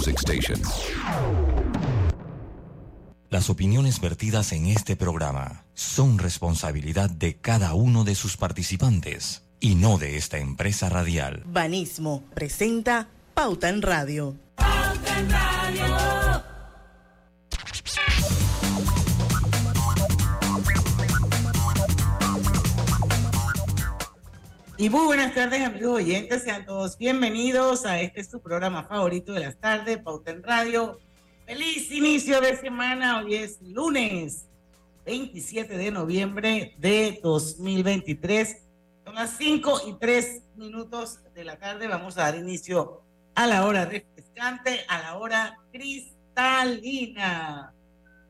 Music Station. Las opiniones vertidas en este programa son responsabilidad de cada uno de sus participantes y no de esta empresa radial. Banismo presenta Pauta en Radio. Pauta en Radio. Y muy buenas tardes, amigos oyentes. Sean todos bienvenidos a este su programa favorito de las tardes, Pauta en Radio. Feliz inicio de semana. Hoy es lunes 27 de noviembre de 2023. Son las 5 y 3 minutos de la tarde. Vamos a dar inicio a la hora refrescante, a la hora cristalina.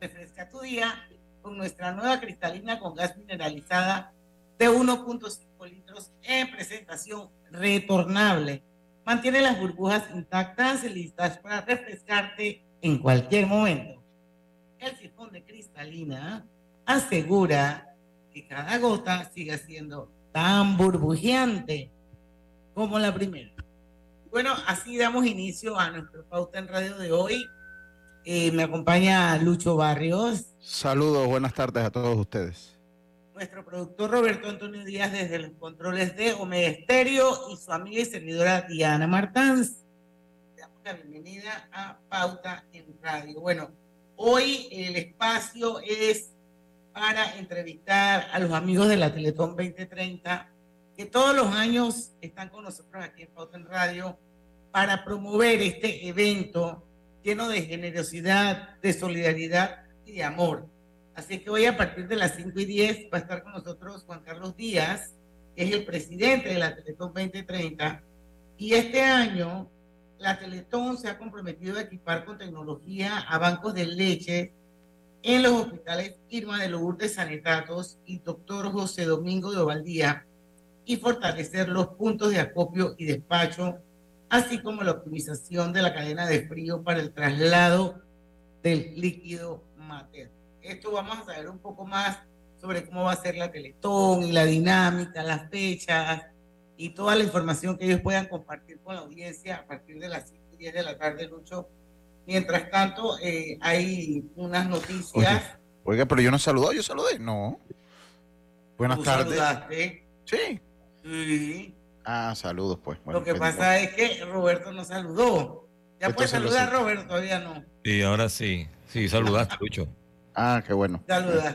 Refresca tu día con nuestra nueva cristalina con gas mineralizada de 1.5 litros en presentación retornable. Mantiene las burbujas intactas y listas para refrescarte en cualquier momento. El sifón de cristalina asegura que cada gota siga siendo tan burbujeante como la primera. Bueno, así damos inicio a nuestro pauta en radio de hoy. Eh, me acompaña Lucho Barrios. Saludos, buenas tardes a todos ustedes nuestro productor Roberto Antonio Díaz desde los controles de Omega y su amiga y servidora Diana Martans. Le damos la bienvenida a Pauta en Radio. Bueno, hoy el espacio es para entrevistar a los amigos de la Teletón 2030, que todos los años están con nosotros aquí en Pauta en Radio para promover este evento lleno de generosidad, de solidaridad y de amor Así que hoy a partir de las 5 y 10 va a estar con nosotros Juan Carlos Díaz, que es el presidente de la Teletón 2030. Y este año la Teletón se ha comprometido a equipar con tecnología a bancos de leche en los hospitales Irma de Lourdes Sanetatos y Doctor José Domingo de Ovaldía y fortalecer los puntos de acopio y despacho, así como la optimización de la cadena de frío para el traslado del líquido materno esto vamos a saber un poco más sobre cómo va a ser la Teletón y la dinámica, las fechas y toda la información que ellos puedan compartir con la audiencia a partir de las 5 y 10 de la tarde, Lucho. Mientras tanto, eh, hay unas noticias. Oiga, pero yo no saludé, yo saludé, no. Buenas tardes. Saludaste? Sí. Sí. Ah, saludos, pues. Lo que pasa es que Roberto no saludó. ¿Ya puedes saludar, Roberto? Todavía no. Sí, ahora sí. Sí, saludaste, Lucho. Ah, qué bueno.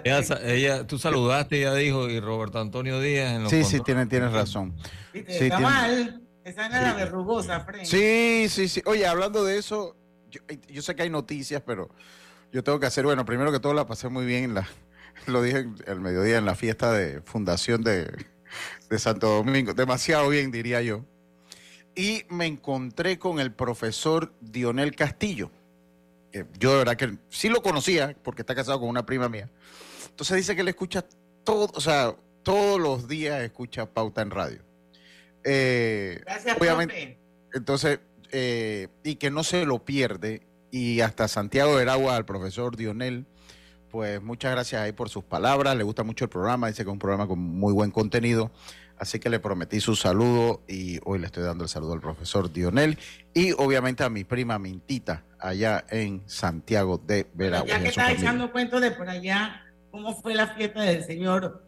Ella, tú saludaste, ella dijo, y Roberto Antonio Díaz en los Sí, sí, tienes, tienes razón. Sí, está mal. Esa la verrugosa, Frank. Sí, sí, sí. Oye, hablando de eso, yo, sé que hay noticias, pero yo tengo que hacer, bueno, primero que todo la pasé muy bien, la, lo dije el mediodía en la fiesta de fundación de, de Santo Domingo, demasiado bien, diría yo. Y me encontré con el profesor Dionel Castillo yo de verdad que sí lo conocía porque está casado con una prima mía. Entonces dice que él escucha todo, o sea, todos los días escucha pauta en radio. Eh, Gracias, obviamente. Entonces, eh, y que no se lo pierde. Y hasta Santiago Veragua, al profesor Dionel, pues muchas gracias ahí por sus palabras. Le gusta mucho el programa, dice que es un programa con muy buen contenido. Así que le prometí su saludo y hoy le estoy dando el saludo al profesor Dionel y obviamente a mi prima Mintita allá en Santiago de Veragua. Ya que está echando cuentos de por allá, ¿cómo fue la fiesta del señor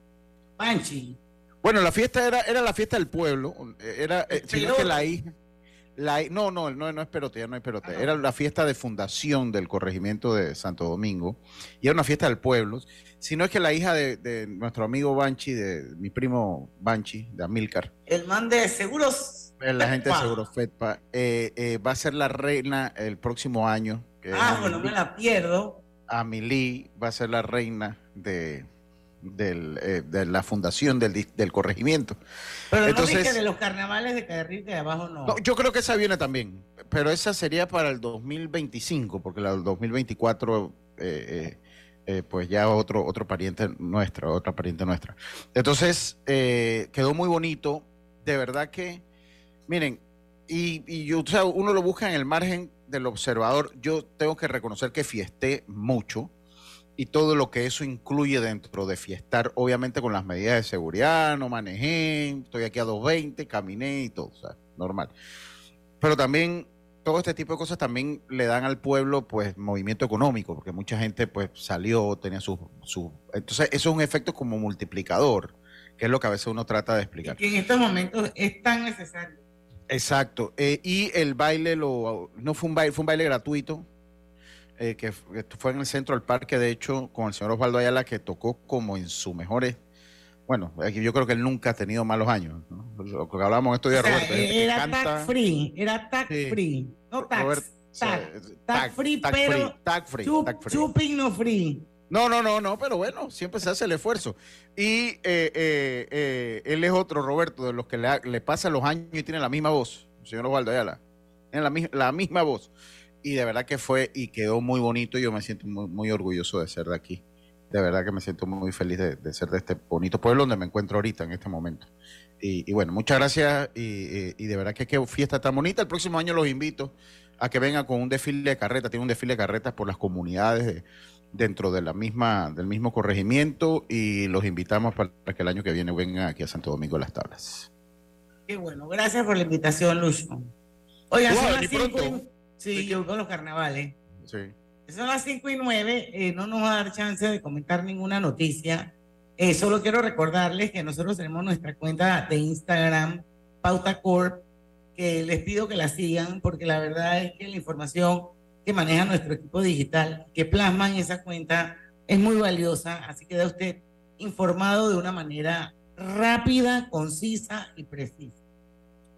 Panchi? Bueno, la fiesta era, era la fiesta del pueblo, era, eh, sino que la hija no, no, no, no es perote, ya no es perote. Ah, era la fiesta de fundación del corregimiento de Santo Domingo y era una fiesta del pueblo. Si no es que la hija de, nuestro amigo Banchi, de mi primo Banchi, de Amilcar. El man de seguros. La gente de seguros FEDPA. Eh, eh, va a ser la reina el próximo año. ah, bueno, me la pierdo. Amilí va a ser la reina de del, eh, de la fundación del, del corregimiento. Pero Entonces, no dije de los carnavales de Caderril de abajo no. Yo creo que esa viene también, pero esa sería para el 2025, porque la del 2024 eh, eh, pues ya otro otro pariente nuestra, otra pariente nuestra. Entonces quedó muy bonito, de verdad que, miren, y, y yo, o sea, uno lo busca en el margen del observador. Yo tengo que reconocer que fiesté mucho y todo lo que eso incluye dentro de fiestar, obviamente con las medidas de seguridad, no manejé, estoy aquí a 220, caminé y todo, o sea, normal. Pero también todo este tipo de cosas también le dan al pueblo pues movimiento económico, porque mucha gente pues salió, tenía su, su... Entonces eso es un efecto como multiplicador, que es lo que a veces uno trata de explicar. que en estos momentos es tan necesario. Exacto. Eh, y el baile lo no fue un baile, fue un baile gratuito. Eh, que, fue en el centro del parque, de hecho, con el señor Osvaldo Ayala, que tocó como en sus mejores bueno, yo creo que él nunca ha tenido malos años. ¿no? Lo que hablábamos estos días, Roberto. Era tax free, era tax free. No tax. tax, free, pero tax free, Chuping no free. No, no, no, no, pero bueno, siempre se hace el esfuerzo. Y eh, eh, eh, él es otro, Roberto, de los que le, le pasan los años y tiene la misma voz, el señor Osvaldo Ayala. Tiene la, la misma voz. Y de verdad que fue y quedó muy bonito y yo me siento muy, muy orgulloso de ser de aquí de verdad que me siento muy feliz de, ser de este bonito pueblo donde me encuentro ahorita en este momento. Y, bueno, muchas gracias y, de verdad que qué fiesta tan bonita. El próximo año los invito a que vengan con un desfile de carretas. Tiene un desfile de carretas por las comunidades dentro de la misma, del mismo corregimiento y los invitamos para que el año que viene vengan aquí a Santo Domingo de las Tablas. Qué bueno, gracias por la invitación, Lucho. Oigan, son las Sí, yo con los carnavales. Sí. Son las 5 y 9, eh, no nos va a dar chance de comentar ninguna noticia. Eh, solo quiero recordarles que nosotros tenemos nuestra cuenta de Instagram, Pauta Corp, que les pido que la sigan porque la verdad es que la información que maneja nuestro equipo digital, que plasma en esa cuenta, es muy valiosa, así que da usted informado de una manera rápida, concisa y precisa.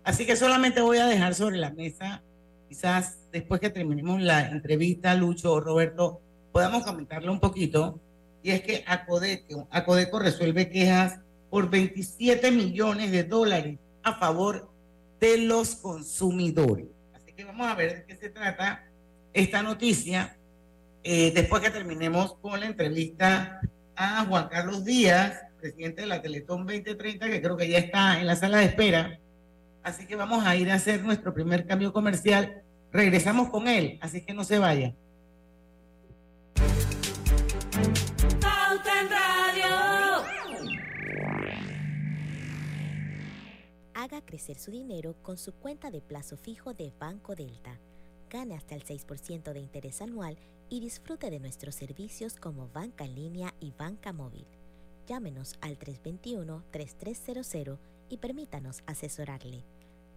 Así que solamente voy a dejar sobre la mesa quizás después que terminemos la entrevista, Lucho o Roberto, podamos comentarle un poquito. Y es que Acodeco, Acodeco resuelve quejas por 27 millones de dólares a favor de los consumidores. Así que vamos a ver de qué se trata esta noticia eh, después que terminemos con la entrevista a Juan Carlos Díaz, presidente de la Teletón 2030, que creo que ya está en la sala de espera Así que vamos a ir a hacer nuestro primer cambio comercial. Regresamos con él, así que no se vaya. Haga crecer su dinero con su cuenta de plazo fijo de Banco Delta. Gane hasta el 6% de interés anual y disfrute de nuestros servicios como banca en línea y banca móvil. Llámenos al 321-3300 y permítanos asesorarle.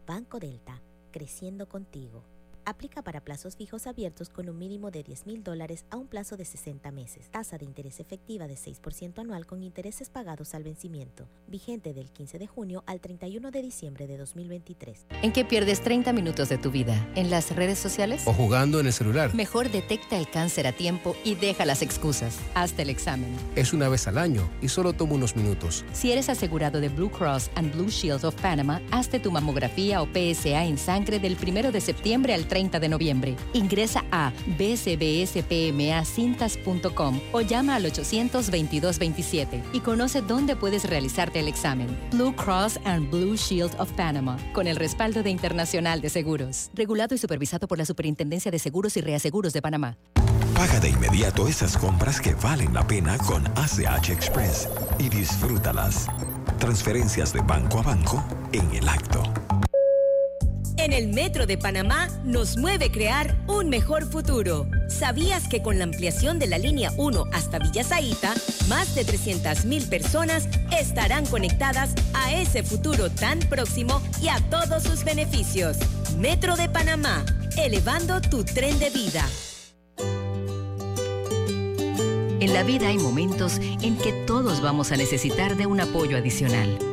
Banco Delta, creciendo contigo. Aplica para plazos fijos abiertos con un mínimo de 10 mil dólares a un plazo de 60 meses. Tasa de interés efectiva de 6% anual con intereses pagados al vencimiento. Vigente del 15 de junio al 31 de diciembre de 2023. ¿En qué pierdes 30 minutos de tu vida? ¿En las redes sociales? ¿O jugando en el celular? Mejor detecta el cáncer a tiempo y deja las excusas. Hazte el examen. Es una vez al año y solo toma unos minutos. Si eres asegurado de Blue Cross and Blue Shield of Panama, hazte tu mamografía o PSA en sangre del 1 de septiembre al 30 de noviembre. Ingresa a bcbspmacintas.com o llama al 822-27 y conoce dónde puedes realizarte el examen. Blue Cross and Blue Shield of Panama, con el respaldo de Internacional de Seguros. Regulado y supervisado por la Superintendencia de Seguros y Reaseguros de Panamá. Paga de inmediato esas compras que valen la pena con ACH Express y disfrútalas. Transferencias de banco a banco en el acto. En el Metro de Panamá nos mueve crear un mejor futuro. ¿Sabías que con la ampliación de la línea 1 hasta Villa Zaita, más de 300.000 personas estarán conectadas a ese futuro tan próximo y a todos sus beneficios? Metro de Panamá, elevando tu tren de vida. En la vida hay momentos en que todos vamos a necesitar de un apoyo adicional.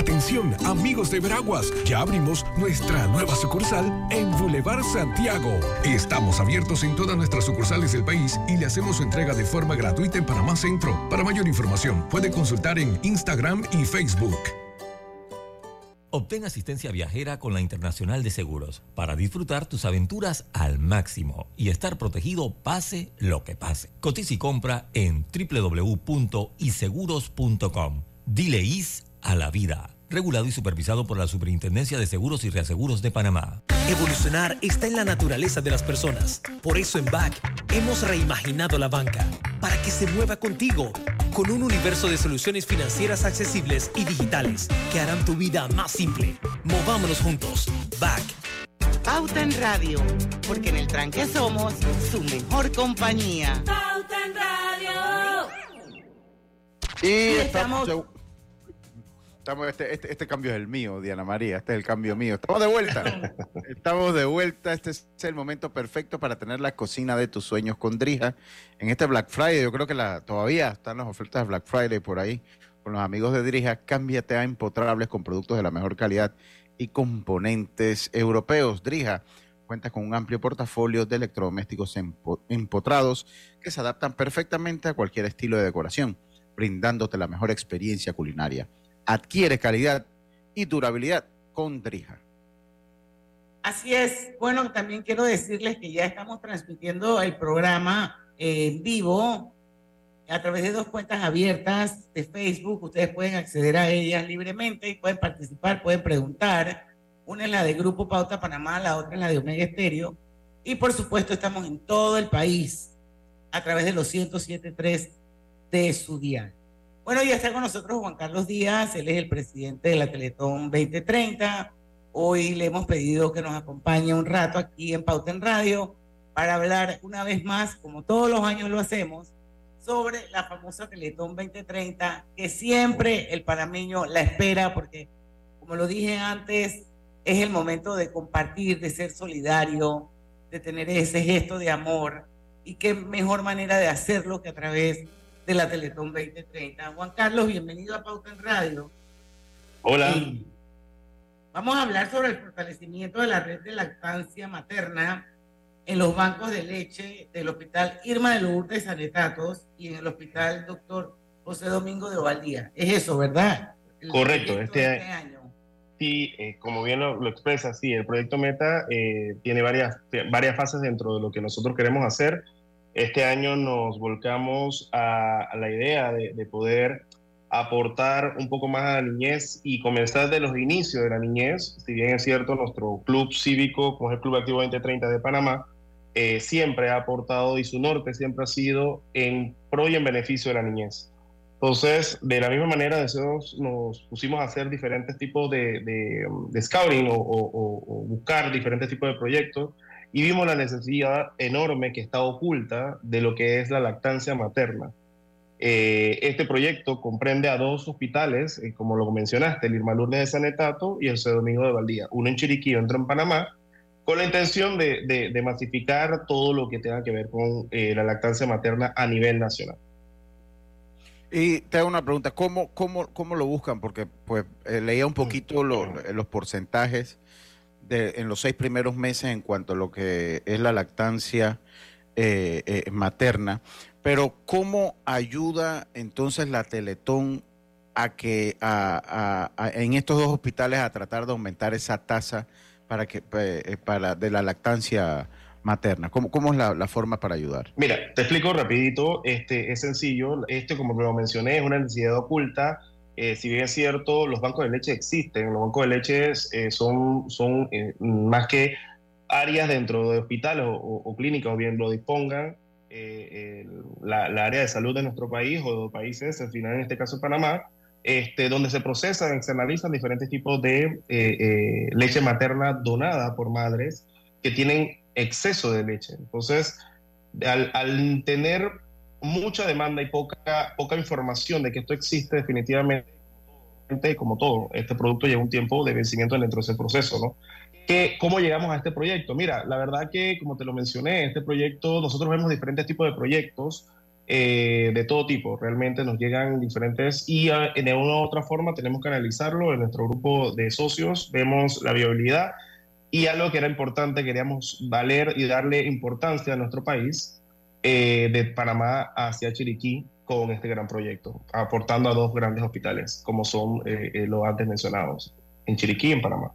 Atención, amigos de Veraguas, ya abrimos nuestra nueva sucursal en Boulevard Santiago. Estamos abiertos en todas nuestras sucursales del país y le hacemos su entrega de forma gratuita en Panamá Centro. Para mayor información, puede consultar en Instagram y Facebook. Obtén asistencia viajera con la Internacional de Seguros para disfrutar tus aventuras al máximo y estar protegido pase lo que pase. Cotiza y compra en www.iseguros.com Dile IS a la vida. Regulado y supervisado por la Superintendencia de Seguros y Reaseguros de Panamá. Evolucionar está en la naturaleza de las personas. Por eso en BAC hemos reimaginado la banca para que se mueva contigo con un universo de soluciones financieras accesibles y digitales que harán tu vida más simple. Movámonos juntos. BAC. Pauta en Radio, porque en el tranque somos su mejor compañía. Pauta en Radio. Y estamos... Estamos, este, este, este, cambio es el mío, Diana María, este es el cambio mío. Estamos de vuelta. Estamos de vuelta. Este es el momento perfecto para tener la cocina de tus sueños con Drija. En este Black Friday, yo creo que la, todavía están las ofertas de Black Friday por ahí. Con los amigos de Drija, cámbiate a Empotrables con productos de la mejor calidad y componentes europeos. Drija cuenta con un amplio portafolio de electrodomésticos empotrados que se adaptan perfectamente a cualquier estilo de decoración, brindándote la mejor experiencia culinaria adquiere calidad y durabilidad con Drija. Así es. Bueno, también quiero decirles que ya estamos transmitiendo el programa en vivo a través de dos cuentas abiertas de Facebook. Ustedes pueden acceder a ellas libremente y pueden participar, pueden preguntar. Una es la de Grupo Pauta Panamá, la otra es la de Omega Estéreo. Y por supuesto estamos en todo el país a través de los 107.3 de su dial. Bueno, ya está con nosotros Juan Carlos Díaz, él es el presidente de la Teletón 2030. Hoy le hemos pedido que nos acompañe un rato aquí en Pauta en Radio para hablar una vez más, como todos los años lo hacemos, sobre la famosa Teletón 2030, que siempre el panameño la espera, porque como lo dije antes, es el momento de compartir, de ser solidario, de tener ese gesto de amor, y qué mejor manera de hacerlo que a través de la Teletón 2030. Juan Carlos, bienvenido a Pauta en Radio. Hola. vamos a hablar sobre el fortalecimiento de la red de lactancia materna en los bancos de leche del Hospital Irma de Lourdes Sanetatos y en el Hospital Doctor José Domingo de Ovaldía. Es eso, ¿verdad? Correcto, este, este, año. Sí, eh, como bien lo, expresa, sí, el proyecto Meta eh, tiene varias, varias fases dentro de lo que nosotros queremos hacer. Este año nos volcamos a, la idea de, poder aportar un poco más a la niñez y comenzar de los inicios de la niñez. Si bien es cierto, nuestro club cívico, como es el Club Activo 2030 de Panamá, eh, siempre ha aportado y su norte siempre ha sido en pro y en beneficio de la niñez. Entonces, de la misma manera, nosotros nos pusimos a hacer diferentes tipos de, scouting o buscar diferentes tipos de proyectos y vimos la necesidad enorme que está oculta de lo que es la lactancia materna. Eh, este proyecto comprende a dos hospitales, eh, como lo mencionaste, el Irma Lourdes de Sanetato y el C. Domingo de Valdía, uno en Chiriquí otro en Panamá, con la intención de, de, masificar todo lo que tenga que ver con eh, la lactancia materna a nivel nacional. Y te hago una pregunta, ¿cómo, cómo, cómo lo buscan? Porque pues leía un poquito los porcentajes en los seis primeros meses en cuanto a lo que es la lactancia eh, eh, materna, pero ¿cómo ayuda entonces la Teletón a que en estos dos hospitales a tratar de aumentar esa tasa para que eh, para de la lactancia materna? ¿Cómo, cómo es la, forma para ayudar? Mira, te explico rapidito, este es sencillo, este como lo mencioné es una necesidad oculta eh, si bien es cierto, los bancos de leche existen, los bancos de leche eh, son, son eh, más que áreas dentro de hospitales o, clínicas, o bien lo dispongan la, área de salud de nuestro país o de países, al final en este caso Panamá, este, donde se procesan, se analizan diferentes tipos de leche materna donada por madres que tienen exceso de leche. Entonces, al, al tener mucha demanda y poca, poca información de que esto existe definitivamente, como todo, este producto lleva un tiempo de vencimiento dentro de ese proceso, ¿no? ¿Qué, ¿Cómo llegamos a este proyecto? Mira, la verdad que, como te lo mencioné, este proyecto, nosotros vemos diferentes tipos de proyectos eh, de todo tipo, realmente nos llegan diferentes y de una u otra forma tenemos que analizarlo en nuestro grupo de socios, vemos la viabilidad y algo que era importante, queríamos valer y darle importancia a nuestro país, eh, de Panamá hacia Chiriquí con este gran proyecto, aportando a dos grandes hospitales, como son eh, eh, los antes mencionados, en Chiriquí y en Panamá.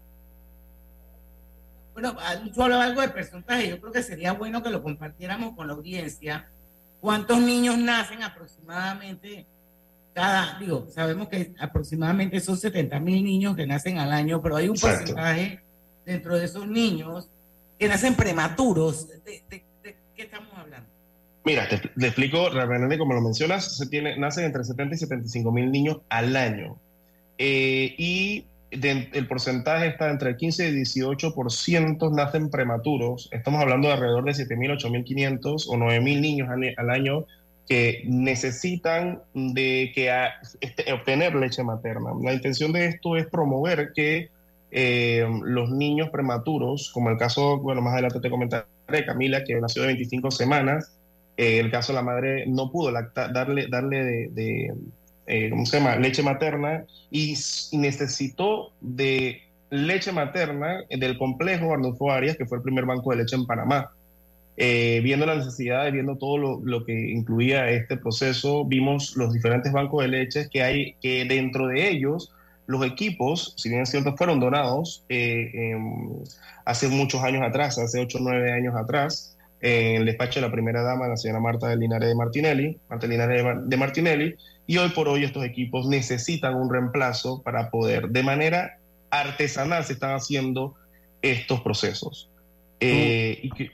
Bueno, tú hablaba algo de porcentaje, yo creo que sería bueno que lo compartiéramos con la audiencia. ¿Cuántos niños nacen aproximadamente cada, digo, sabemos que aproximadamente son 70 mil niños que nacen al año, pero hay un porcentaje dentro de esos niños que nacen prematuros. ¿De, qué estamos hablando? Mira, te, explico realmente como lo mencionas, se tiene, nacen entre 70 y 75 mil niños al año. Eh, y el porcentaje está entre el 15 y 18% nacen prematuros. Estamos hablando de alrededor de 7.000, 8.500 o 9.000 niños al, año que necesitan de que este, obtener leche materna. La intención de esto es promover que eh, los niños prematuros, como el caso, bueno, más adelante te comentaré, Camila, que nació de 25 semanas, eh, el caso de la madre no pudo darle, darle de eh, ¿cómo se llama? Leche materna y, necesitó de leche materna del complejo Arnulfo Arias, que fue el primer banco de leche en Panamá. Eh, viendo la necesidad, viendo todo lo, lo, que incluía este proceso, vimos los diferentes bancos de leche que hay, que dentro de ellos los equipos, si bien es cierto, fueron donados eh, hace muchos años atrás, hace 8 o 9 años atrás, en el despacho de la primera dama, la señora Marta de Linares de Martinelli, Marta Linares de Martinelli, y hoy por hoy estos equipos necesitan un reemplazo para poder, de manera artesanal, se están haciendo estos procesos. Eh, y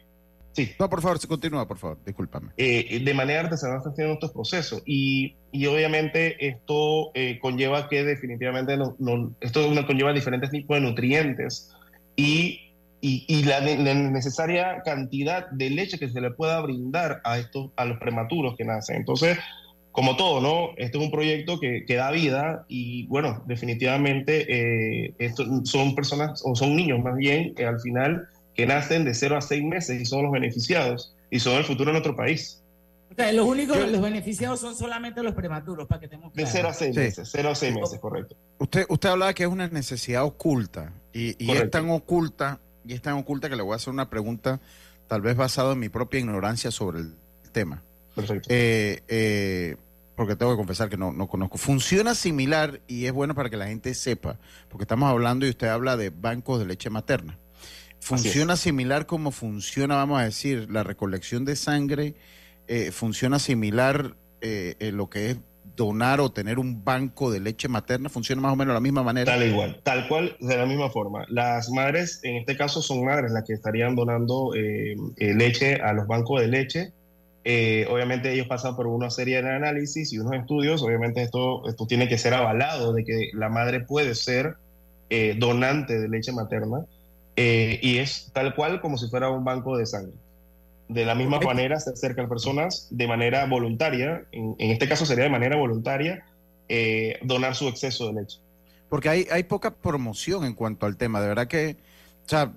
sí. No, por favor, se continúa, por favor, discúlpame. Eh, de manera artesanal se están haciendo estos procesos. Y, y obviamente esto eh, conlleva que definitivamente no, esto conlleva diferentes tipos de nutrientes y, y, y la, la, necesaria cantidad de leche que se le pueda brindar a, estos, a los prematuros que nacen. Entonces, como todo, ¿no? Este es un proyecto que, que da vida y, bueno, definitivamente eh, son personas, o son niños más bien, que al final que nacen de 0 a 6 meses y son los beneficiados y son el futuro de nuestro país. O sea, los únicos, los beneficiados son solamente los prematuros, para que tengamos De 0 a 6 meses, 0 a 6 meses, correcto. Usted, usted hablaba que es una necesidad oculta y, y es tan oculta, y es tan oculta que le voy a hacer una pregunta, tal vez basado en mi propia ignorancia sobre el tema. Perfecto. Eh, eh, porque tengo que confesar que no, no conozco. Funciona similar y es bueno para que la gente sepa, porque estamos hablando y usted habla de bancos de leche materna. Funciona similar como funciona, vamos a decir, la recolección de sangre, eh, funciona similar lo que es donar o tener un banco de leche materna, funciona más o menos de la misma manera. Tal igual, tal cual, de la misma forma. Las madres, en este caso, son madres las que estarían donando leche a los bancos de leche eh, obviamente ellos pasan por una serie de análisis y unos estudios. Obviamente esto, esto tiene que ser avalado de que la madre puede ser eh, donante de leche materna eh, y es tal cual como si fuera un banco de sangre. De la misma manera se acercan personas de manera voluntaria, en, en, este caso sería de manera voluntaria, donar su exceso de leche. Porque hay, hay poca promoción en cuanto al tema, de verdad que, o sea,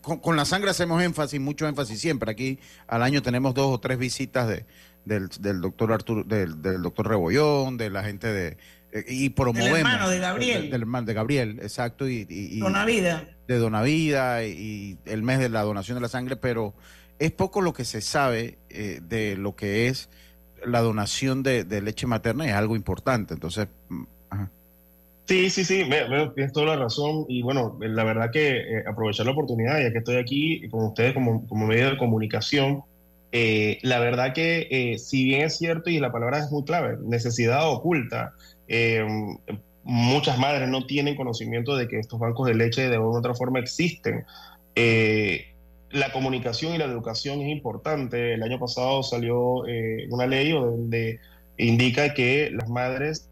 con, la sangre hacemos énfasis, mucho énfasis siempre. Aquí al año tenemos dos o tres visitas de, del, del doctor Arturo, del, del, doctor Rebollón, de la gente de eh, y promovemos. Del hermano de Gabriel. Del, hermano de Gabriel, exacto. Y, y, Donavida. De Donavida y, el mes de la donación de la sangre, pero es poco lo que se sabe eh, de lo que es la donación de, leche materna, es algo importante. Entonces, mm. Sí, sí, sí, tienes toda la razón y bueno, la verdad que eh, aprovechar la oportunidad, ya que estoy aquí con ustedes como, como medio de comunicación, eh, la verdad que si bien es cierto y la palabra es muy clave, necesidad oculta, muchas madres no tienen conocimiento de que estos bancos de leche de alguna otra forma existen. La comunicación y la educación es importante. El año pasado salió una ley donde indica que las madres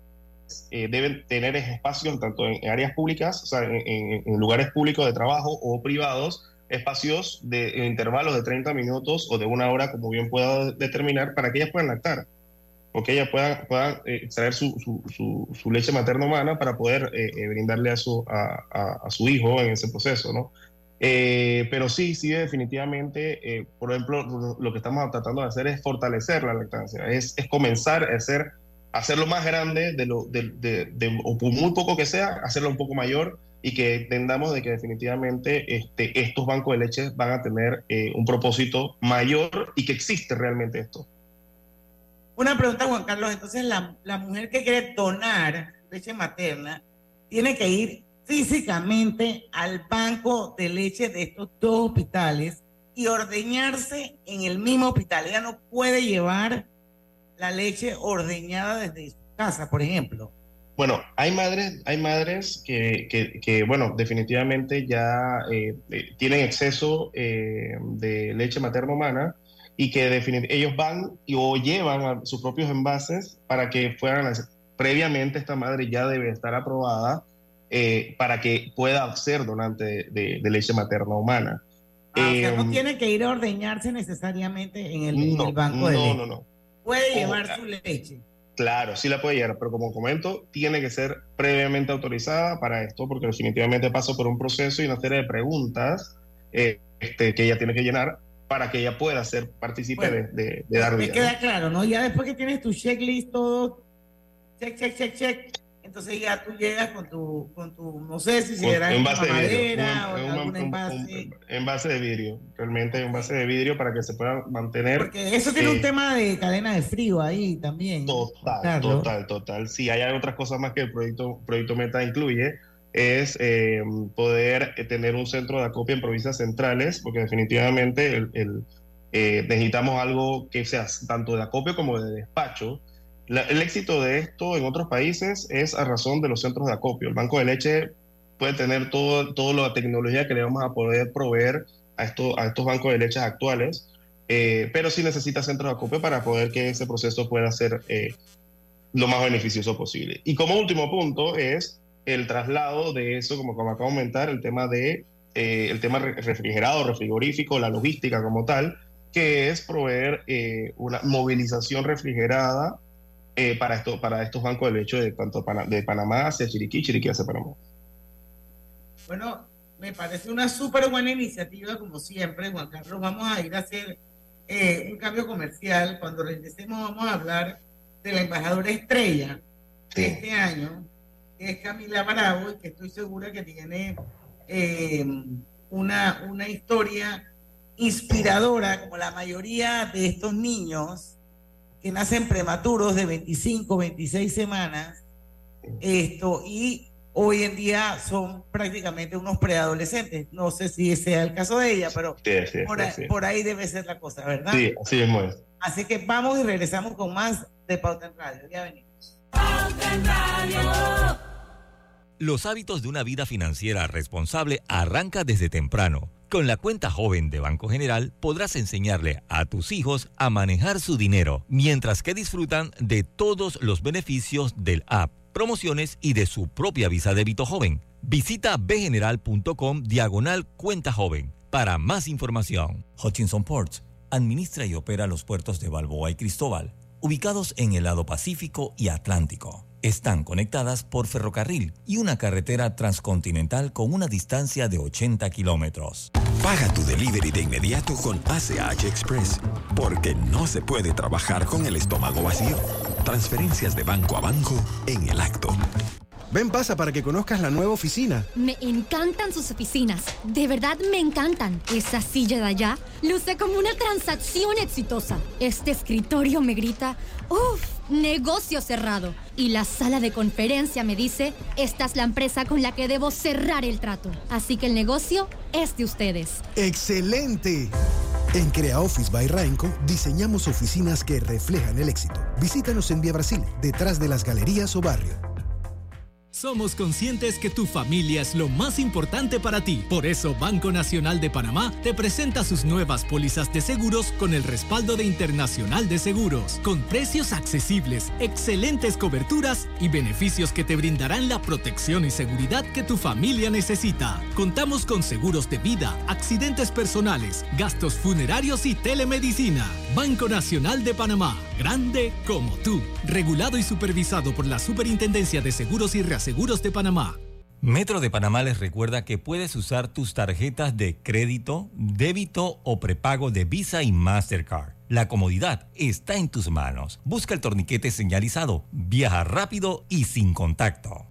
eh, deben tener espacios tanto en áreas públicas, o sea, en, lugares públicos de trabajo o privados, espacios de intervalos de 30 minutos o de una hora, como bien pueda determinar, para que ellas puedan lactar, o que ellas puedan, puedan eh, extraer su, su, su, leche materna humana para poder eh, brindarle a su, a, a, su hijo en ese proceso, ¿no? Pero sí, sí, definitivamente, por ejemplo, lo que estamos tratando de hacer es fortalecer la lactancia, es, es comenzar a hacer hacerlo más grande, de lo, de, de, o por muy poco que sea, hacerlo un poco mayor y que entendamos de que definitivamente este, estos bancos de leche van a tener eh, un propósito mayor y que existe realmente esto. Una pregunta, Juan Carlos. Entonces, la, la mujer que quiere donar leche materna tiene que ir físicamente al banco de leche de estos dos hospitales y ordeñarse en el mismo hospital. Ella no puede llevar la leche ordeñada desde su casa, por ejemplo. Bueno, hay madres, hay madres que, que, bueno, definitivamente ya eh, eh, tienen exceso eh, de leche materna humana y que ellos van y, o llevan a sus propios envases para que fueran, previamente esta madre ya debe estar aprobada para que pueda ser donante de, leche materna humana. Ah, o sea, no tiene que ir a ordeñarse necesariamente en el, banco de leche. No, no, no. Puede llevar su leche. Claro, sí la puede llevar, pero como comento, tiene que ser previamente autorizada para esto, porque definitivamente pasa por un proceso y una serie de preguntas eh, este, que ella tiene que llenar para que ella pueda ser partícipe de, de, dar vida. Me queda claro, ¿no? Ya después que tienes tu checklist, todo, check, check, check, check, entonces ya tú llegas con tu, con tu no sé si será en madera o un, envase. envase de vidrio, realmente un envase de vidrio para que se pueda mantener. Porque eso tiene un eh, tema de cadena de frío ahí también. Total, total, total. Sí, hay otras cosas más que el proyecto, proyecto Meta incluye es eh, poder tener un centro de acopio en provincias centrales, porque definitivamente el, eh, necesitamos algo que sea tanto de acopio como de despacho, el éxito de esto en otros países es a razón de los centros de acopio. El banco de leche puede tener todo, toda la tecnología que le vamos a poder proveer a, esto, a estos bancos de leche actuales, eh, pero sí necesita centros de acopio para poder que ese proceso pueda ser eh, lo más beneficioso posible. Y como último punto es el traslado de eso, como, como acabo de comentar, el tema de eh, el tema refrigerado, refrigorífico, la logística como tal, que es proveer una movilización refrigerada eh, para, esto, para estos bancos de leche de tanto de Panamá hacia Chiriquí, Chiriquí hacia Panamá. Bueno, me parece una súper buena iniciativa, como siempre, Juan Carlos. Vamos a ir a hacer eh, un cambio comercial. Cuando regresemos vamos a hablar de la embajadora estrella de este año, que es Camila Bravo, y que estoy segura que tiene eh, una, una historia inspiradora, como la mayoría de estos niños que nacen prematuros de 25, 26 semanas, esto, y hoy en día son prácticamente unos preadolescentes. No sé si sea el caso de ella, pero por, ahí, debe ser la cosa, ¿verdad? Sí, así es. Así que vamos y regresamos con más de Pauta en Radio. Ya venimos. Pauta en Radio. Los hábitos de una vida financiera responsable arranca desde temprano. Con la cuenta joven de Banco General podrás enseñarle a tus hijos a manejar su dinero, mientras que disfrutan de todos los beneficios del app, promociones y de su propia visa débito joven. Visita bgeneral.com diagonal cuenta joven para más información. Hutchinson Ports administra y opera los puertos de Balboa y Cristóbal, ubicados en el lado Pacífico y Atlántico están conectadas por ferrocarril y una carretera transcontinental con una distancia de 80 kilómetros. Paga tu delivery de inmediato con ACH Express, porque no se puede trabajar con el estómago vacío. Transferencias de banco a banco en el acto. Ven, pasa para que conozcas la nueva oficina. Me encantan sus oficinas. De verdad me encantan. Esa silla de allá luce como una transacción exitosa. Este escritorio me grita, ¡Uf! Negocio cerrado. Y la sala de conferencia me dice, esta es la empresa con la que debo cerrar el trato. Así que el negocio es de ustedes. ¡Excelente! En Crea Office by Rainco diseñamos oficinas que reflejan el éxito. Visítanos en Vía Brasil, detrás de las galerías o barrio. Somos conscientes que tu familia es lo más importante para ti. Por eso Banco Nacional de Panamá te presenta sus nuevas pólizas de seguros con el respaldo de Internacional de Seguros, con precios accesibles, excelentes coberturas y beneficios que te brindarán la protección y seguridad que tu familia necesita. Contamos con seguros de vida, accidentes personales, gastos funerarios y telemedicina. Banco Nacional de Panamá, grande como tú, regulado y supervisado por la Superintendencia de Seguros y Reasegurados Seguros de Panamá. Metro de Panamá les recuerda que puedes usar tus tarjetas de crédito, débito o prepago de Visa y Mastercard. La comodidad está en tus manos. Busca el torniquete señalizado. Viaja rápido y sin contacto.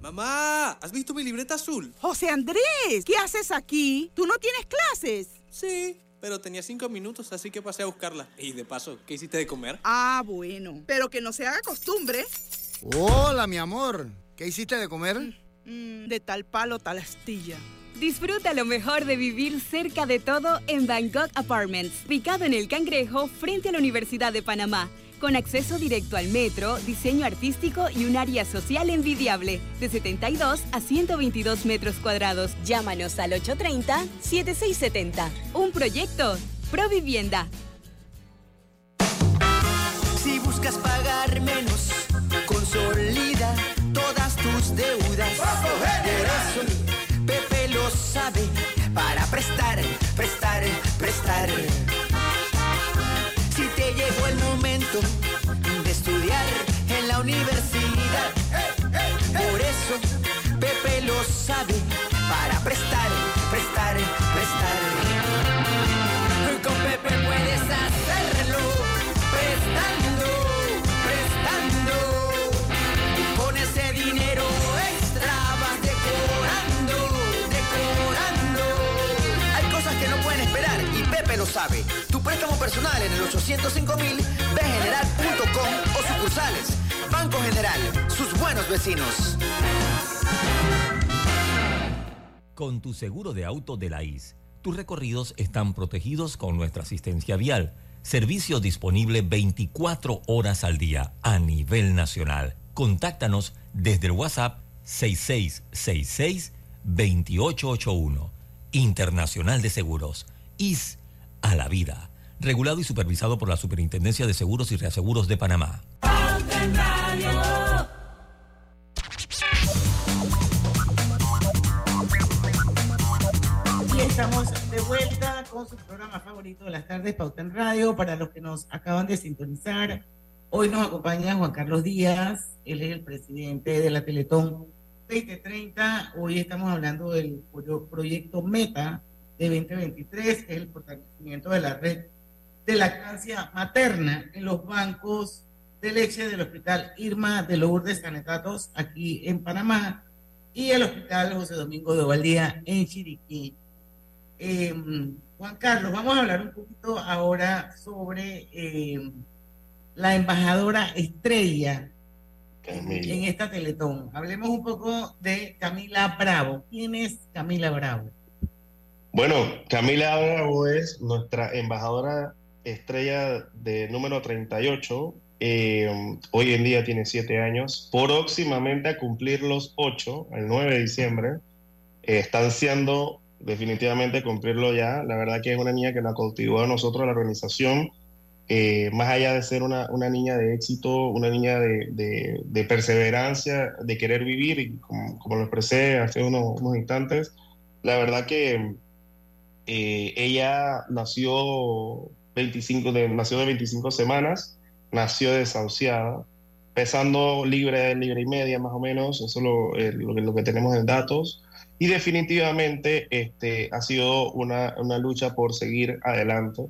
Mamá, ¿has visto mi libreta azul? José Andrés, ¿qué haces aquí? ¿Tú no tienes clases? Sí, pero tenía cinco minutos, así que pasé a buscarla. Y de paso, ¿qué hiciste de comer? Ah, bueno, pero que no se haga costumbre. Hola, mi amor. ¿Qué hiciste de comer? Mm, de tal palo, tal astilla. Disfruta lo mejor de vivir cerca de todo en Bangkok Apartments, ubicado en el Cangrejo frente a la Universidad de Panamá. Con acceso directo al metro, diseño artístico y un área social envidiable, de 72 a 122 metros cuadrados. Llámanos al 830-7670. Un proyecto, Provivienda. Si buscas pagar menos, consolida todas tus deudas. Pepe lo sabe para prestar, prestar, prestar. De estudiar en la universidad, por eso Pepe lo sabe para prestar, prestar, prestar. Con Pepe puedes hacerlo, prestando, prestando. Con ese dinero extra vas decorando, decorando. Hay cosas que no pueden esperar y Pepe lo sabe. Préstamo personal en el 805 mil, bgeneral.com o sucursales. Banco General, sus buenos vecinos. Con tu seguro de auto de la IS, tus recorridos están protegidos con nuestra asistencia vial. Servicio disponible 24 horas al día a nivel nacional. Contáctanos desde el WhatsApp 6666-2881. Internacional de Seguros. IS a la vida. Regulado y supervisado por la Superintendencia de Seguros y Reaseguros de Panamá. Y estamos de vuelta con su programa favorito de las tardes, Pauta en Radio. Para los que nos acaban de sintonizar, hoy nos acompaña Juan Carlos Díaz, él es el presidente de la Teletón 2030. Hoy estamos hablando del pro- proyecto Meta de 2023, que es el fortalecimiento de la red de lactancia materna en los bancos de leche del Hospital Irma de Lourdes Sanetatos aquí en Panamá y el Hospital José Domingo de Ovaldía en Chiriquí. Eh, Juan Carlos, vamos a hablar un poquito ahora sobre eh, la embajadora estrella en esta Teletón. Hablemos un poco de Camila Bravo. ¿Quién es Camila Bravo? Bueno, Camila Bravo es nuestra embajadora estrella de número 38. Eh, hoy en día tiene siete años. Próximamente a cumplir los ocho, el 9 de diciembre. Eh, está ansiando definitivamente cumplirlo ya. La verdad que es una niña que nos cautivó a nosotros, la organización. Eh, más allá de ser una, una niña de éxito, una niña de, de- perseverancia, de querer vivir, y como, lo expresé hace unos, unos instantes, la verdad que eh, ella nació 25 de, nació de 25 semanas, nació desahuciada, pesando libre, libre y media más o menos, eso es lo, eh, lo que- tenemos en datos. Y definitivamente este, ha sido una, una lucha por seguir adelante.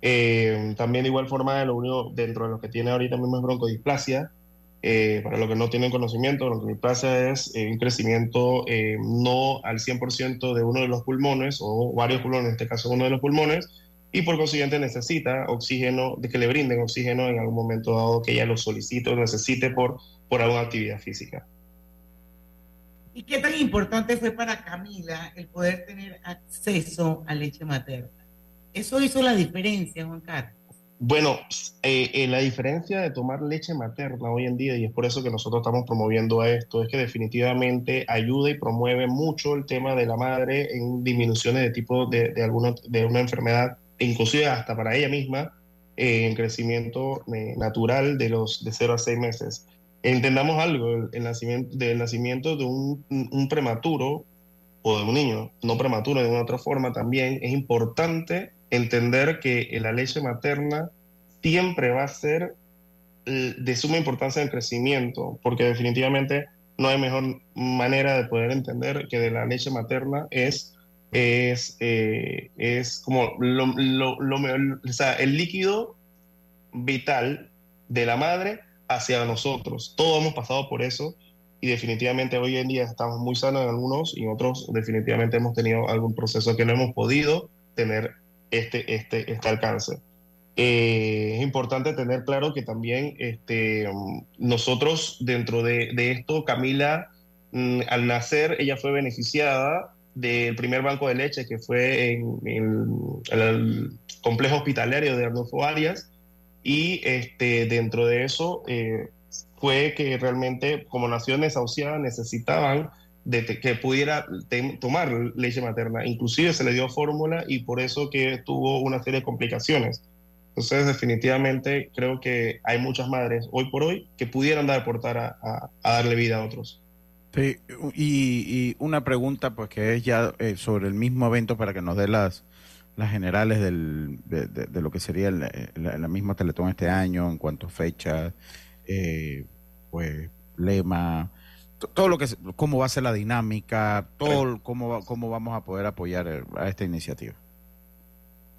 Eh, también de igual forma, lo único dentro de lo que tiene ahorita mismo es broncodisplasia. Eh, para los que no tienen conocimiento, broncodisplasia es eh, un crecimiento no al 100% de uno de los pulmones o varios pulmones, en este caso uno de los pulmones, y por consiguiente necesita oxígeno, de que le brinden oxígeno en algún momento dado que ella lo solicite o necesite por, por alguna actividad física. ¿Y qué tan importante fue para Camila el poder tener acceso a leche materna? Eso hizo la diferencia, Juan Carlos. Bueno, eh, eh, la diferencia de tomar leche materna hoy en día, y es por eso que nosotros estamos promoviendo esto, es que definitivamente ayuda y promueve mucho el tema de la madre en disminuciones de tipo de, de, alguna, de una enfermedad, inclusive hasta para ella misma, eh, en crecimiento eh, natural de los de 0 a 6 meses. Entendamos algo, el, nacimiento, del nacimiento de un, prematuro o de un niño no prematuro de una otra forma también, es importante entender que la leche materna siempre va a ser eh, de suma importancia en crecimiento, porque definitivamente no hay mejor manera de poder entender que de la leche materna es, es, eh, es como lo, lo, lo, o sea, el líquido vital de la madre hacia nosotros. Todos hemos pasado por eso y definitivamente hoy en día estamos muy sanos en algunos y en otros definitivamente hemos tenido algún proceso que no hemos podido tener este, este, este alcance. Eh, es importante tener claro que también este, nosotros dentro de, de esto, Camila, mm, al nacer, ella fue beneficiada del primer banco de leche que fue en, el, complejo hospitalario de Arnulfo Arias, y este, dentro de eso eh, fue que realmente como nación desahuciada necesitaban que pudiera tomar leche materna. Inclusive se le dio fórmula y por eso que tuvo una serie de complicaciones. Entonces, definitivamente creo que hay muchas madres hoy por hoy que pudieran dar aportar a, a, darle vida a otros. Sí, y, una pregunta pues que es ya eh, sobre el mismo evento para que nos dé las, las generales del, de, lo que sería la, misma Teletón este año en cuanto a fechas, eh, pues lema, todo lo que cómo va a ser la dinámica, todo cómo cómo vamos a poder apoyar a esta iniciativa.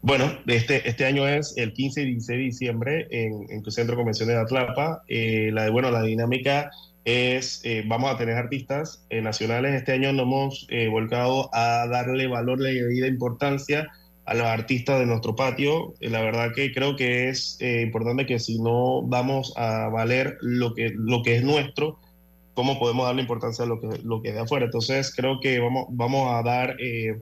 Bueno, este, este año es el 15 y 16 de diciembre en, en tu centro de convenciones de Atlapa. Eh, la, bueno, la dinámica es, eh, vamos a tener artistas eh, nacionales. Este año nos hemos volcado a darle valor y debida importancia a los artistas de nuestro patio. la verdad que creo que es importante que si no vamos a valer lo que, lo que es nuestro, cómo podemos darle importancia a lo que, lo que es de afuera. Entonces, creo que vamos, vamos a dar, eh,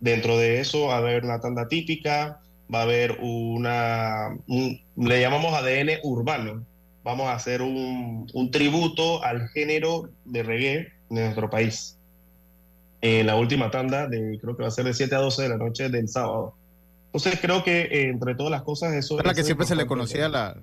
dentro de eso, a haber una tanda típica, va a haber una, le llamamos ADN urbano. Vamos a hacer un, un tributo al género de reggae de nuestro país. En la última tanda, de, creo que va a ser de 7 a 12 de la noche del sábado. Entonces creo que eh, entre todas las cosas eso... Es la que siempre se le conocía la,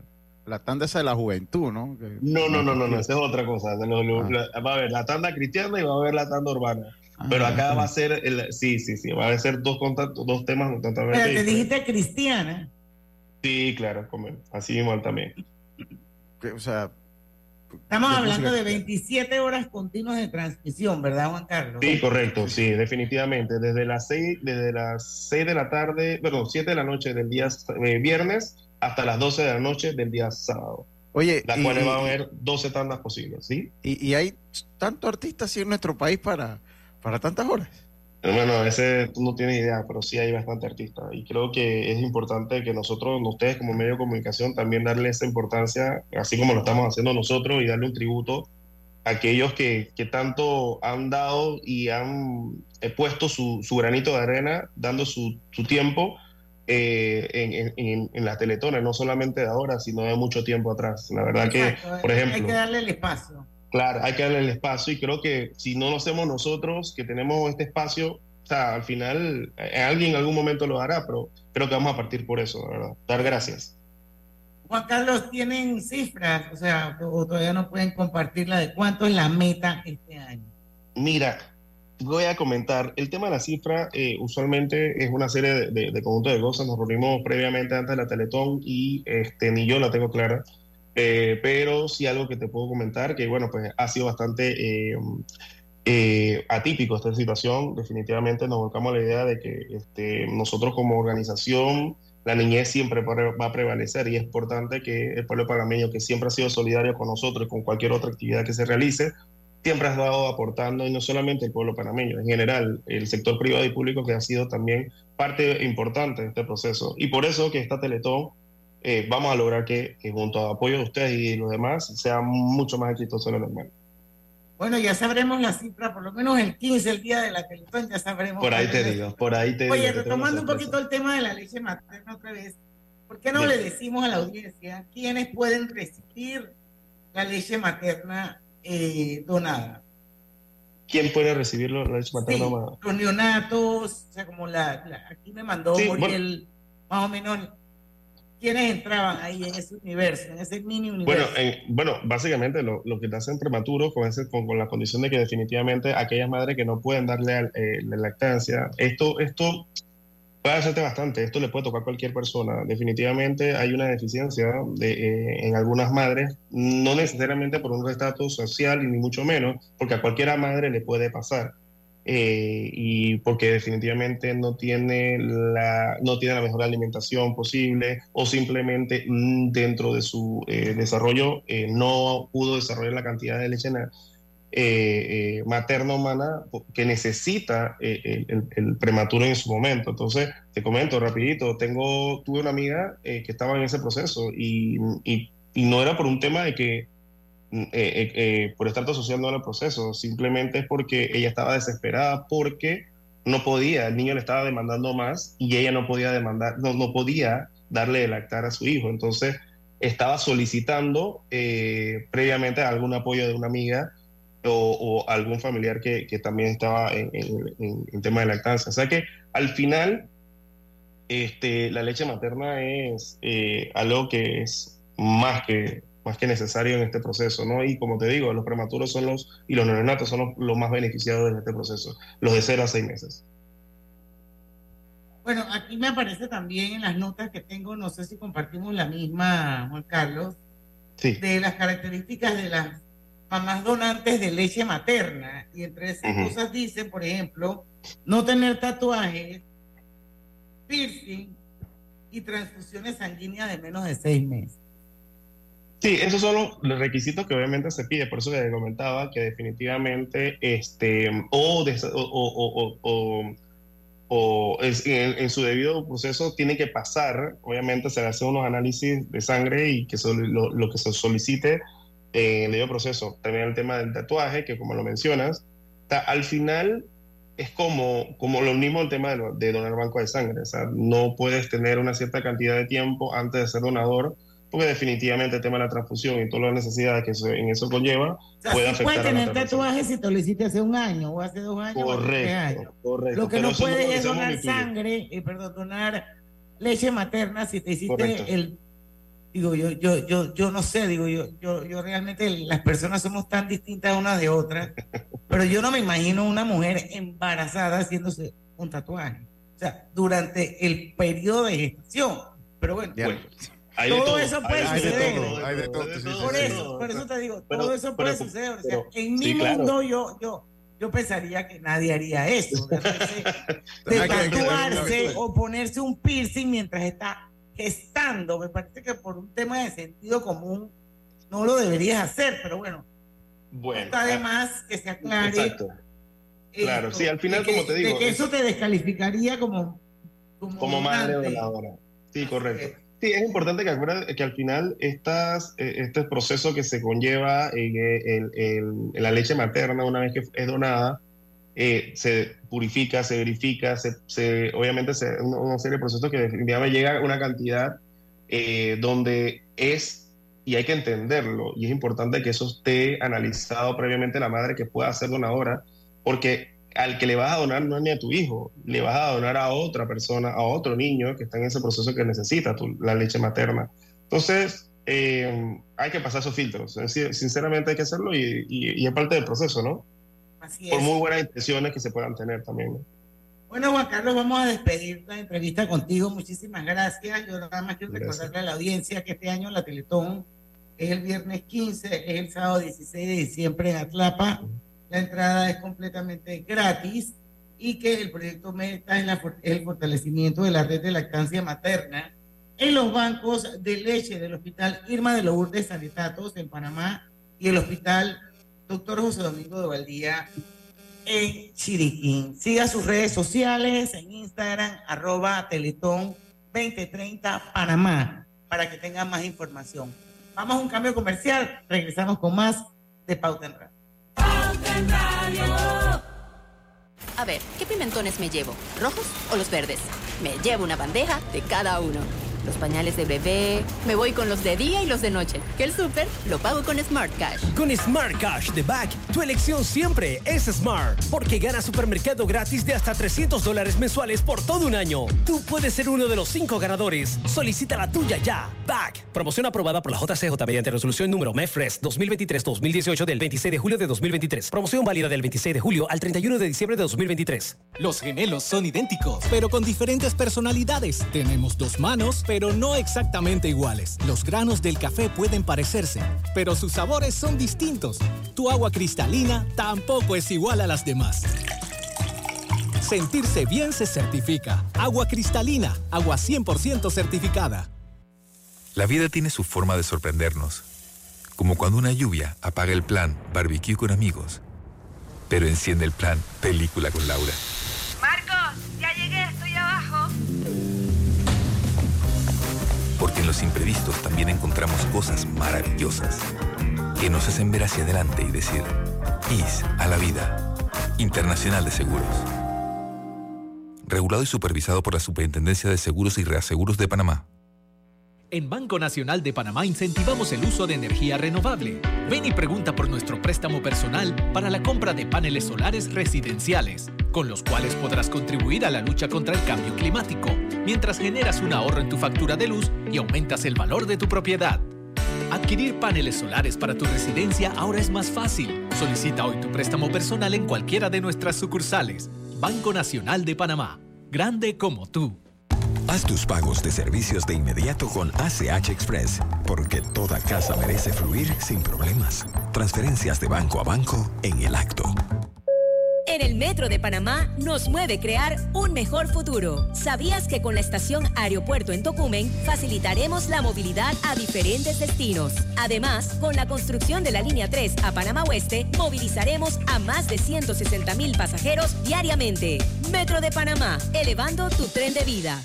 la tanda esa de la juventud, ¿no? no, no, no, no, no, esa es otra cosa. Ah. va a haber la tanda cristiana y va a haber la tanda urbana. Ah, Pero acá va a ser, el, sí, sí, sí, va a ser dos, contactos, dos temas Pero te dijiste cristiana. Sí, claro, así igual también. O sea... Estamos hablando de 27 horas continuas de transmisión, ¿verdad, Juan Carlos? Sí, correcto, sí, definitivamente. Desde las 6, desde las 6 de la tarde, perdón, 7 de la noche del día eh, viernes hasta las 12 de la noche del día sábado. Oye, la cual va a haber 12 tandas posibles, ¿sí? Y, y hay tanto artistas así en nuestro país para, para tantas horas. Bueno, ese tú no tienes idea, pero sí hay bastante artistas. Y creo que es importante que nosotros, ustedes como medio de comunicación, también darle esa importancia, así como lo estamos haciendo nosotros, y darle un tributo a aquellos que, que tanto han dado y han eh, puesto su, su, granito de arena, dando su, su tiempo eh, en, en, en, las teletones, no solamente de ahora, sino de mucho tiempo atrás. La verdad que, por ejemplo... Hay que darle el espacio. Claro, hay que darle el espacio y creo que si no lo hacemos nosotros, que tenemos este espacio, o sea, al final eh, alguien en algún momento lo hará, pero creo que vamos a partir por eso, verdad. Dar gracias. Juan Carlos, ¿tienen cifras? O sea, o todavía no pueden compartirla de cuánto es la meta este año. Mira, voy a comentar, el tema de la cifra eh, usualmente es una serie de, de, conjuntos de cosas, nos reunimos previamente antes de la Teletón y este, ni yo la tengo clara, eh, pero sí algo que te puedo comentar, que bueno, pues ha sido bastante eh, atípico esta situación, definitivamente nos volcamos a la idea de que este, nosotros como organización, la niñez siempre va a prevalecer y es importante que el pueblo panameño, que siempre ha sido solidario con nosotros y con cualquier otra actividad que se realice, siempre ha estado aportando, y no solamente el pueblo panameño, en general, el sector privado y público que ha sido también parte importante de este proceso. Y por eso que esta Teletón eh, vamos a lograr que, junto a apoyo de ustedes y los demás sea mucho más exitoso lo normal. Bueno, ya sabremos la cifra, por lo menos el 15, el día de la Teletón, ya sabremos. Por ahí te digo, por ahí te Oye, digo. Oye, retomando un poquito el tema de la leche materna otra vez, ¿por qué no le decimos a la audiencia quiénes pueden recibir la leche materna eh, donada. ¿Quién puede recibirlo? La leche materna Los neonatos, o sea, como la, aquí me mandó Muriel, más o menos, ¿quiénes entraban ahí en ese universo, en ese mini universo? Bueno, bueno básicamente lo, lo, que te hacen prematuros con, ese, con, con, la condición de que definitivamente aquellas madres que no pueden darle eh, la lactancia, esto, esto puede hacerte bastante. Esto le puede tocar a cualquier persona. Definitivamente hay una deficiencia de, eh, en algunas madres, no necesariamente por un estatus social y ni mucho menos, porque a cualquiera madre le puede pasar. Eh, y porque definitivamente no tiene la no tiene la mejor alimentación posible o simplemente mm, dentro de su eh, desarrollo no pudo desarrollar la cantidad de leche eh, eh, materna humana que necesita eh, el, prematuro en su momento. Entonces, te comento rapidito, tengo, tuve una amiga que estaba en ese proceso y, y, no era por un tema de que por estatus social no era el proceso, simplemente es porque ella estaba desesperada porque no podía, el niño le estaba demandando más y ella no podía demandar, no, no podía darle de lactar a su hijo. Entonces, estaba solicitando eh, previamente algún apoyo de una amiga o, o algún familiar que, que también estaba en, en, en, tema de lactancia. O sea que al final este, la leche materna es eh, algo que es más que, más que necesario en este proceso, ¿no? Y como te digo, los prematuros son los, y los neonatos son los, los más beneficiados en este proceso, los de 0 a 6 meses. Bueno, aquí me aparece también en las notas que tengo, no sé si compartimos la misma, Juan Carlos, sí. de las características de las mamás donantes de leche materna. Y entre esas uh -huh. cosas dice, por ejemplo, no tener tatuajes, piercing y transfusiones sanguíneas de menos de seis meses. Sí, esos son los, requisitos que obviamente se pide, por eso que comentaba que definitivamente, este, o, es, en, su debido proceso tiene que pasar, obviamente se hace unos análisis de sangre y que so, lo, que se solicite en el debido proceso. También el tema del tatuaje, que como lo mencionas, al final es como, como lo mismo el tema de, de, donar banco de sangre. O sea, no puedes tener una cierta cantidad de tiempo antes de ser donador, porque definitivamente el tema de la transfusión y todas las necesidades que eso, en eso conlleva o sea, puede sí afectar la tener tatuajes si te lo hiciste hace un año o hace dos años Correcto, años. correcto. Lo que Pero no puedes es donar sangre, eh, perdón, donar leche materna si te hiciste Correcto. el digo yo yo yo yo no sé digo yo yo yo realmente las personas somos tan distintas unas de otras pero yo no me imagino una mujer embarazada haciéndose un tatuaje o sea durante el periodo de gestación pero bueno, Bueno, hay todo, todo, eso puede de suceder por eso por eso te digo Pero- todo eso puede pero- suceder o sea pero- en mi sí, claro. mundo yo yo yo pensaría que nadie haría eso de, tatuarse o ponerse un piercing mientras está gestando me parece que por un tema de sentido común no lo deberías hacer pero bueno Bueno, está de ah, más que se aclare Exacto. Claro, esto, sí, al final, que- como te digo, de que es- eso te descalificaría como como, como madre donante. donadora. Sí, correcto. Sí, es importante que acuerda que al final estas, eh, este proceso que se conlleva en, eh, en- la leche materna una vez que es donada, eh, se purifica, se verifica, se, obviamente se, una, una serie de procesos que definitivamente llega a una cantidad donde es, y hay que entenderlo, y es importante que eso esté analizado previamente la madre que pueda ser donadora, porque al que le vas a donar no es ni a tu hijo, le vas a donar a otra persona, a otro niño que está en ese proceso que necesita tu- la leche materna. Entonces, eh, hay que pasar esos filtros. Es decir, sinceramente hay que hacerlo y, y- y es parte del proceso, ¿no? Así Por es. muy buenas intenciones que se puedan tener también. ¿no? Bueno, Juan Carlos, vamos a despedir la entrevista contigo. Muchísimas gracias. Yo nada más quiero Gracias. recordarle a la audiencia que este año la Teletón es el viernes 15, es el sábado 16 de diciembre en Atlapa. La entrada es completamente gratis y que el proyecto Meta es, la el fortalecimiento de la red de lactancia materna en los bancos de leche del Hospital Irma de Lourdes Sanitatos en Panamá y el Hospital Doctor José Domingo de Valdía en Chiriquín. Siga sus redes sociales en Instagram, arroba Teletón 2030 Panamá, para que tengan más información. Vamos a un cambio comercial, regresamos con más de Pauta en Radio. A ver, ¿qué pimentones me llevo? ¿Rojos o los verdes? Me llevo una bandeja de cada uno. Los pañales de bebé, me voy con los de día y los de noche. Que el súper lo pago con Smart Cash. Con Smart Cash de Back, tu elección siempre es Smart, porque gana supermercado gratis de hasta 300 dólares mensuales por todo un año. Tú puedes ser uno de los cinco ganadores. Solicita la tuya ya. Back. Promoción aprobada por la JCJ mediante resolución número MEFRES 2023-2018 del 26 de julio de 2023. Promoción válida del 26 de julio al 31 de diciembre de 2023. Los gemelos son idénticos, pero con diferentes personalidades. Tenemos dos manos, pero no exactamente iguales. Los granos del café pueden parecerse, pero sus sabores son distintos. Tu agua cristalina tampoco es igual a las demás. Sentirse bien se certifica. Agua cristalina, agua 100% certificada. La vida tiene su forma de sorprendernos, como cuando una lluvia apaga el plan barbecue con amigos, pero enciende el plan película con Laura. Porque en los imprevistos también encontramos cosas maravillosas que nos hacen ver hacia adelante y decir, IS a la vida. Internacional de Seguros. Regulado y supervisado por la Superintendencia de Seguros y Reaseguros de Panamá. En Banco Nacional de Panamá incentivamos el uso de energía renovable. Ven y pregunta por nuestro préstamo personal para la compra de paneles solares residenciales, con los cuales podrás contribuir a la lucha contra el cambio climático, mientras generas un ahorro en tu factura de luz y aumentas el valor de tu propiedad. Adquirir paneles solares para tu residencia ahora es más fácil. Solicita hoy tu préstamo personal en cualquiera de nuestras sucursales. Banco Nacional de Panamá. Grande como tú. Haz tus pagos de servicios de inmediato con ACH Express, porque toda casa merece fluir sin problemas. Transferencias de banco a banco en el acto. En el Metro de Panamá nos mueve crear un mejor futuro. ¿Sabías que con la estación Aeropuerto en Tocumen facilitaremos la movilidad a diferentes destinos? Además, con la construcción de la línea 3 a Panamá Oeste, movilizaremos a más de 160 mil pasajeros diariamente. Metro de Panamá, elevando tu tren de vida.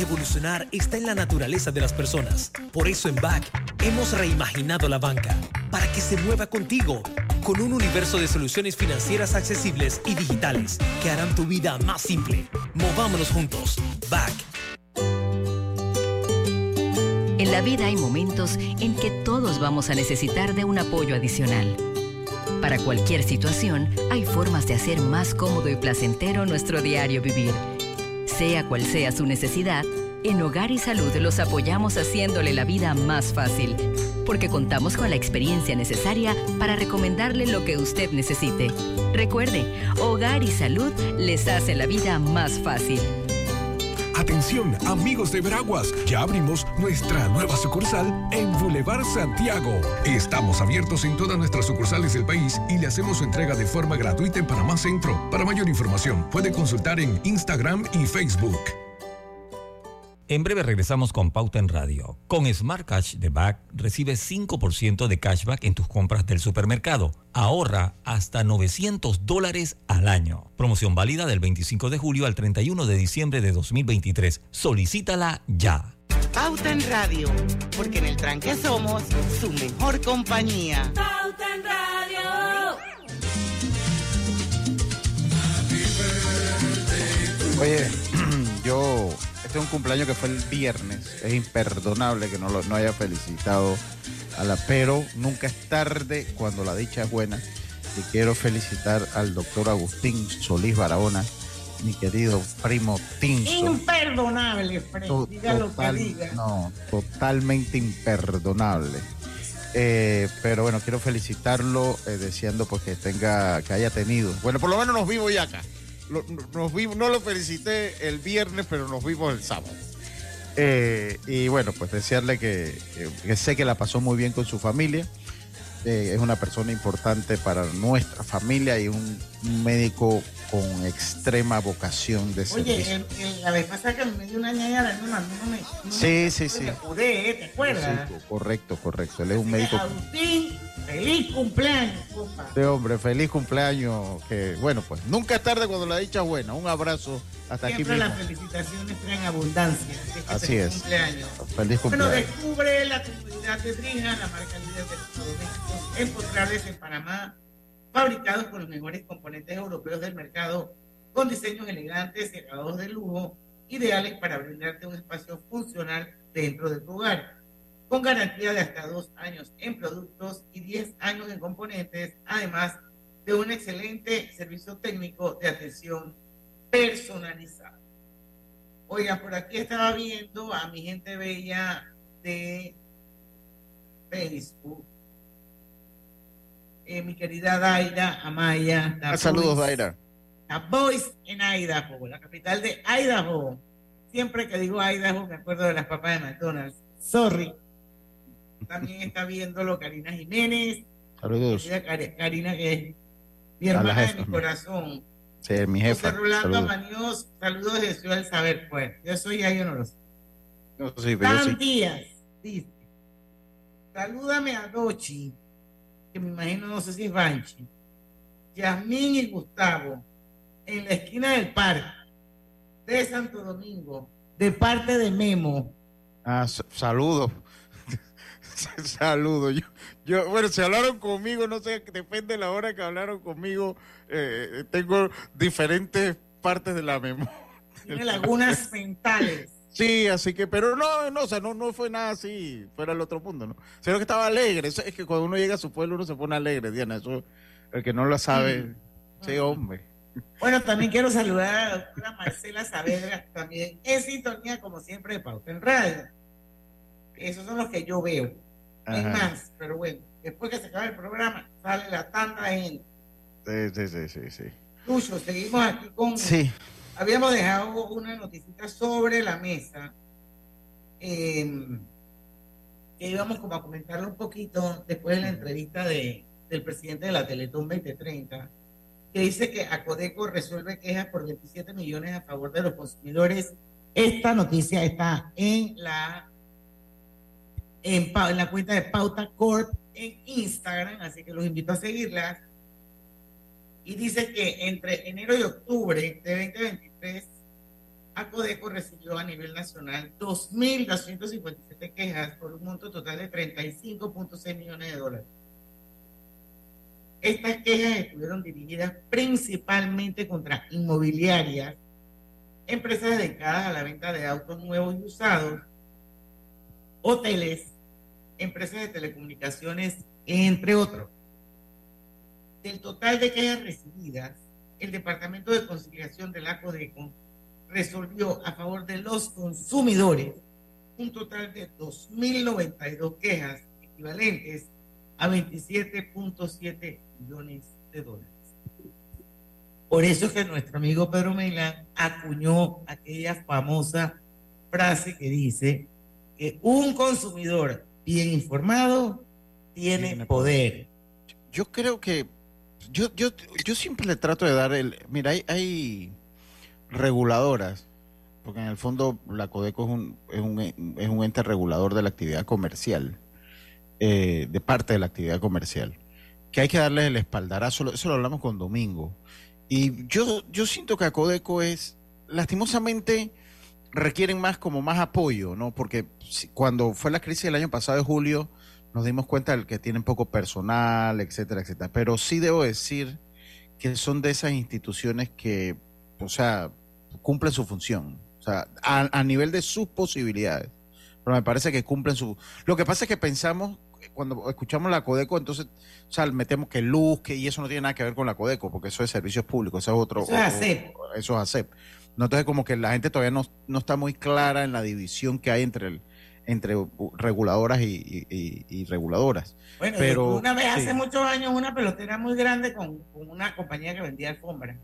Evolucionar está en la naturaleza de las personas. Por eso en BAC hemos reimaginado la banca para que se mueva contigo, con un universo de soluciones financieras accesibles y digitales que harán tu vida más simple. Movámonos juntos. BAC. En la vida hay momentos en que todos vamos a necesitar de un apoyo adicional. Para cualquier situación, hay formas de hacer más cómodo y placentero nuestro diario vivir. Sea cual sea su necesidad, en Hogar y Salud los apoyamos haciéndole la vida más fácil, porque contamos con la experiencia necesaria para recomendarle lo que usted necesite. Recuerde, Hogar y Salud les hace la vida más fácil. Atención, amigos de Veraguas, ya abrimos nuestra nueva sucursal en Boulevard Santiago. Estamos abiertos en todas nuestras sucursales del país y le hacemos su entrega de forma gratuita en Panamá Centro. Para mayor información, puede consultar en Instagram y Facebook. En breve regresamos con Pauta en Radio. Con Smart Cash de Back recibes 5% de cashback en tus compras del supermercado. Ahorra hasta 900 dólares al año. Promoción válida del 25 de julio al 31 de diciembre de 2023. Solicítala ya. Pauta en Radio, porque en el tranque somos su mejor compañía. Pauta en Radio. Oye, yo, este es un cumpleaños que fue el viernes. Es imperdonable que no, lo, no haya felicitado a la, pero nunca es tarde cuando la dicha es buena. Y quiero felicitar al doctor Agustín Solís Barahona, mi querido primo Tinso. Imperdonable, Fred. Diga lo que diga. No, totalmente imperdonable. Eh, pero bueno, quiero felicitarlo eh, deseando pues que tenga, que haya tenido. Bueno, por lo menos nos vimos ya acá. Nos vimos, no lo felicité el viernes, pero nos vimos el sábado. Eh, y bueno, pues desearle que, sé que la pasó muy bien con su familia. Eh, es una persona importante para nuestra familia y un médico con extrema vocación de servicio. Oye, el- el- la vez pasada que me dio una ñañara, no, no, no, me- no Sí, me- sí, sí. Me pude, ¿eh? ¿te acuerdas? Sí, correcto, correcto. Él es un médico. Agustín, feliz cumpleaños, compa. Este hombre, feliz cumpleaños. Que bueno, pues nunca es tarde cuando la dicha es buena. Un abrazo hasta aquí Siempre mismo. las felicitaciones traen abundancia. Así feliz es. Cumpleaños. Feliz Bueno, cumpleaños. descubre la comunidad de Drija, la marca líder de electrodomésticos empotrables en Panamá, fabricados con los mejores componentes europeos del mercado, con diseños elegantes acabados de lujo, ideales para brindarte un espacio funcional dentro de tu hogar. Con garantía de hasta dos años en productos y 10 años en componentes, además de un excelente servicio técnico de atención personalizada. Oiga, por aquí estaba viendo a mi gente bella de Facebook. Eh, mi querida Daira Amaya. la Ah, saludos, Daira. Boys en Idaho, la capital de Idaho. Siempre que digo Idaho me acuerdo de las papas de McDonald's. Sorry. También está viéndolo Karina Jiménez. Saludos. Karina, que es mi hermana de jefa, mi mi- corazón. Sí, mi jefa. José Rolando Saludos. Amañoz, saludos de Ciudad del Saber, pues. Yo soy ahí, yo no lo sé. No, sí, pero yo Dan sí. Díaz dice: Salúdame a Dochi, que me imagino, no sé si es Banchi, Yasmín y Gustavo, en la esquina del parque de Santo Domingo, de parte de Memo. Ah, saludos. saludos. Yo, yo, bueno, si hablaron conmigo, no sé, depende de la hora que hablaron conmigo. eh, tengo diferentes partes de la memoria. Tiene lagunas mentales. Sí, así que, pero no, no, o sea, no, no fue nada así, fuera el otro mundo, ¿no? Sino que estaba alegre. Eso es que cuando uno llega a su pueblo uno se pone alegre, Diana. Eso, el que no lo sabe, sí, hombre. Bueno, también quiero saludar a la doctora Marcela Saavedra, también en sintonía, como siempre, de Pauta en Radio. Esos son los que yo veo. Hay más, pero bueno, después que se acabe el programa, sale la tanta gente. Sí, sí, sí, sí, sí. Lucho, seguimos aquí con... Sí. Habíamos dejado una noticita sobre la mesa, eh, que íbamos como a comentarlo un poquito después de la entrevista de, del presidente de la Teletón 2030, que dice que Acodeco resuelve quejas por 27 millones a favor de los consumidores. Esta noticia está en la en, en la cuenta de Pauta Corp en Instagram, así que los invito a seguirla. Y dice que entre enero y octubre de 2023, Acodeco recibió a nivel nacional 2.257 quejas por un monto total de 35.6 millones de dólares. Estas quejas estuvieron dirigidas principalmente contra inmobiliarias, empresas dedicadas a la venta de autos nuevos y usados, hoteles, empresas de telecomunicaciones, entre otros. Del total de quejas recibidas, el Departamento de Conciliación de la Codeco resolvió a favor de los consumidores un total de 2.092 quejas equivalentes a 27.7 millones de dólares. Por eso es que nuestro amigo Pedro Meilán acuñó aquella famosa frase que dice que un consumidor bien informado tiene poder. Yo creo que yo, yo, yo siempre le trato de dar el. Mira, hay, reguladoras, porque en el fondo la Codeco es un, es un, es un ente regulador de la actividad comercial, eh, de parte de la actividad comercial, que hay que darles el espaldarazo. Eso lo hablamos con Domingo. Y yo, yo siento que a Codeco es, lastimosamente, requieren más como más apoyo, ¿no? Porque cuando fue la crisis del año pasado de julio, nos dimos cuenta de que tienen poco personal, etcétera, etcétera. Pero sí debo decir que son de esas instituciones que, o sea, cumplen su función. O sea, a, a nivel de sus posibilidades. Pero me parece que cumplen su... Lo que pasa es que pensamos, cuando escuchamos la Codeco, entonces, o sea, metemos que luz, que y eso no tiene nada que ver con la Codeco, porque eso es servicios públicos, eso es otro... Eso es ASEP. o- Eso es ASEP. No, entonces como que la gente todavía no, no está muy clara en la división que hay entre el entre reguladoras y, y- y- y reguladoras. Bueno, pero una vez sí. hace muchos años una pelotera muy grande con, con una compañía que vendía alfombra.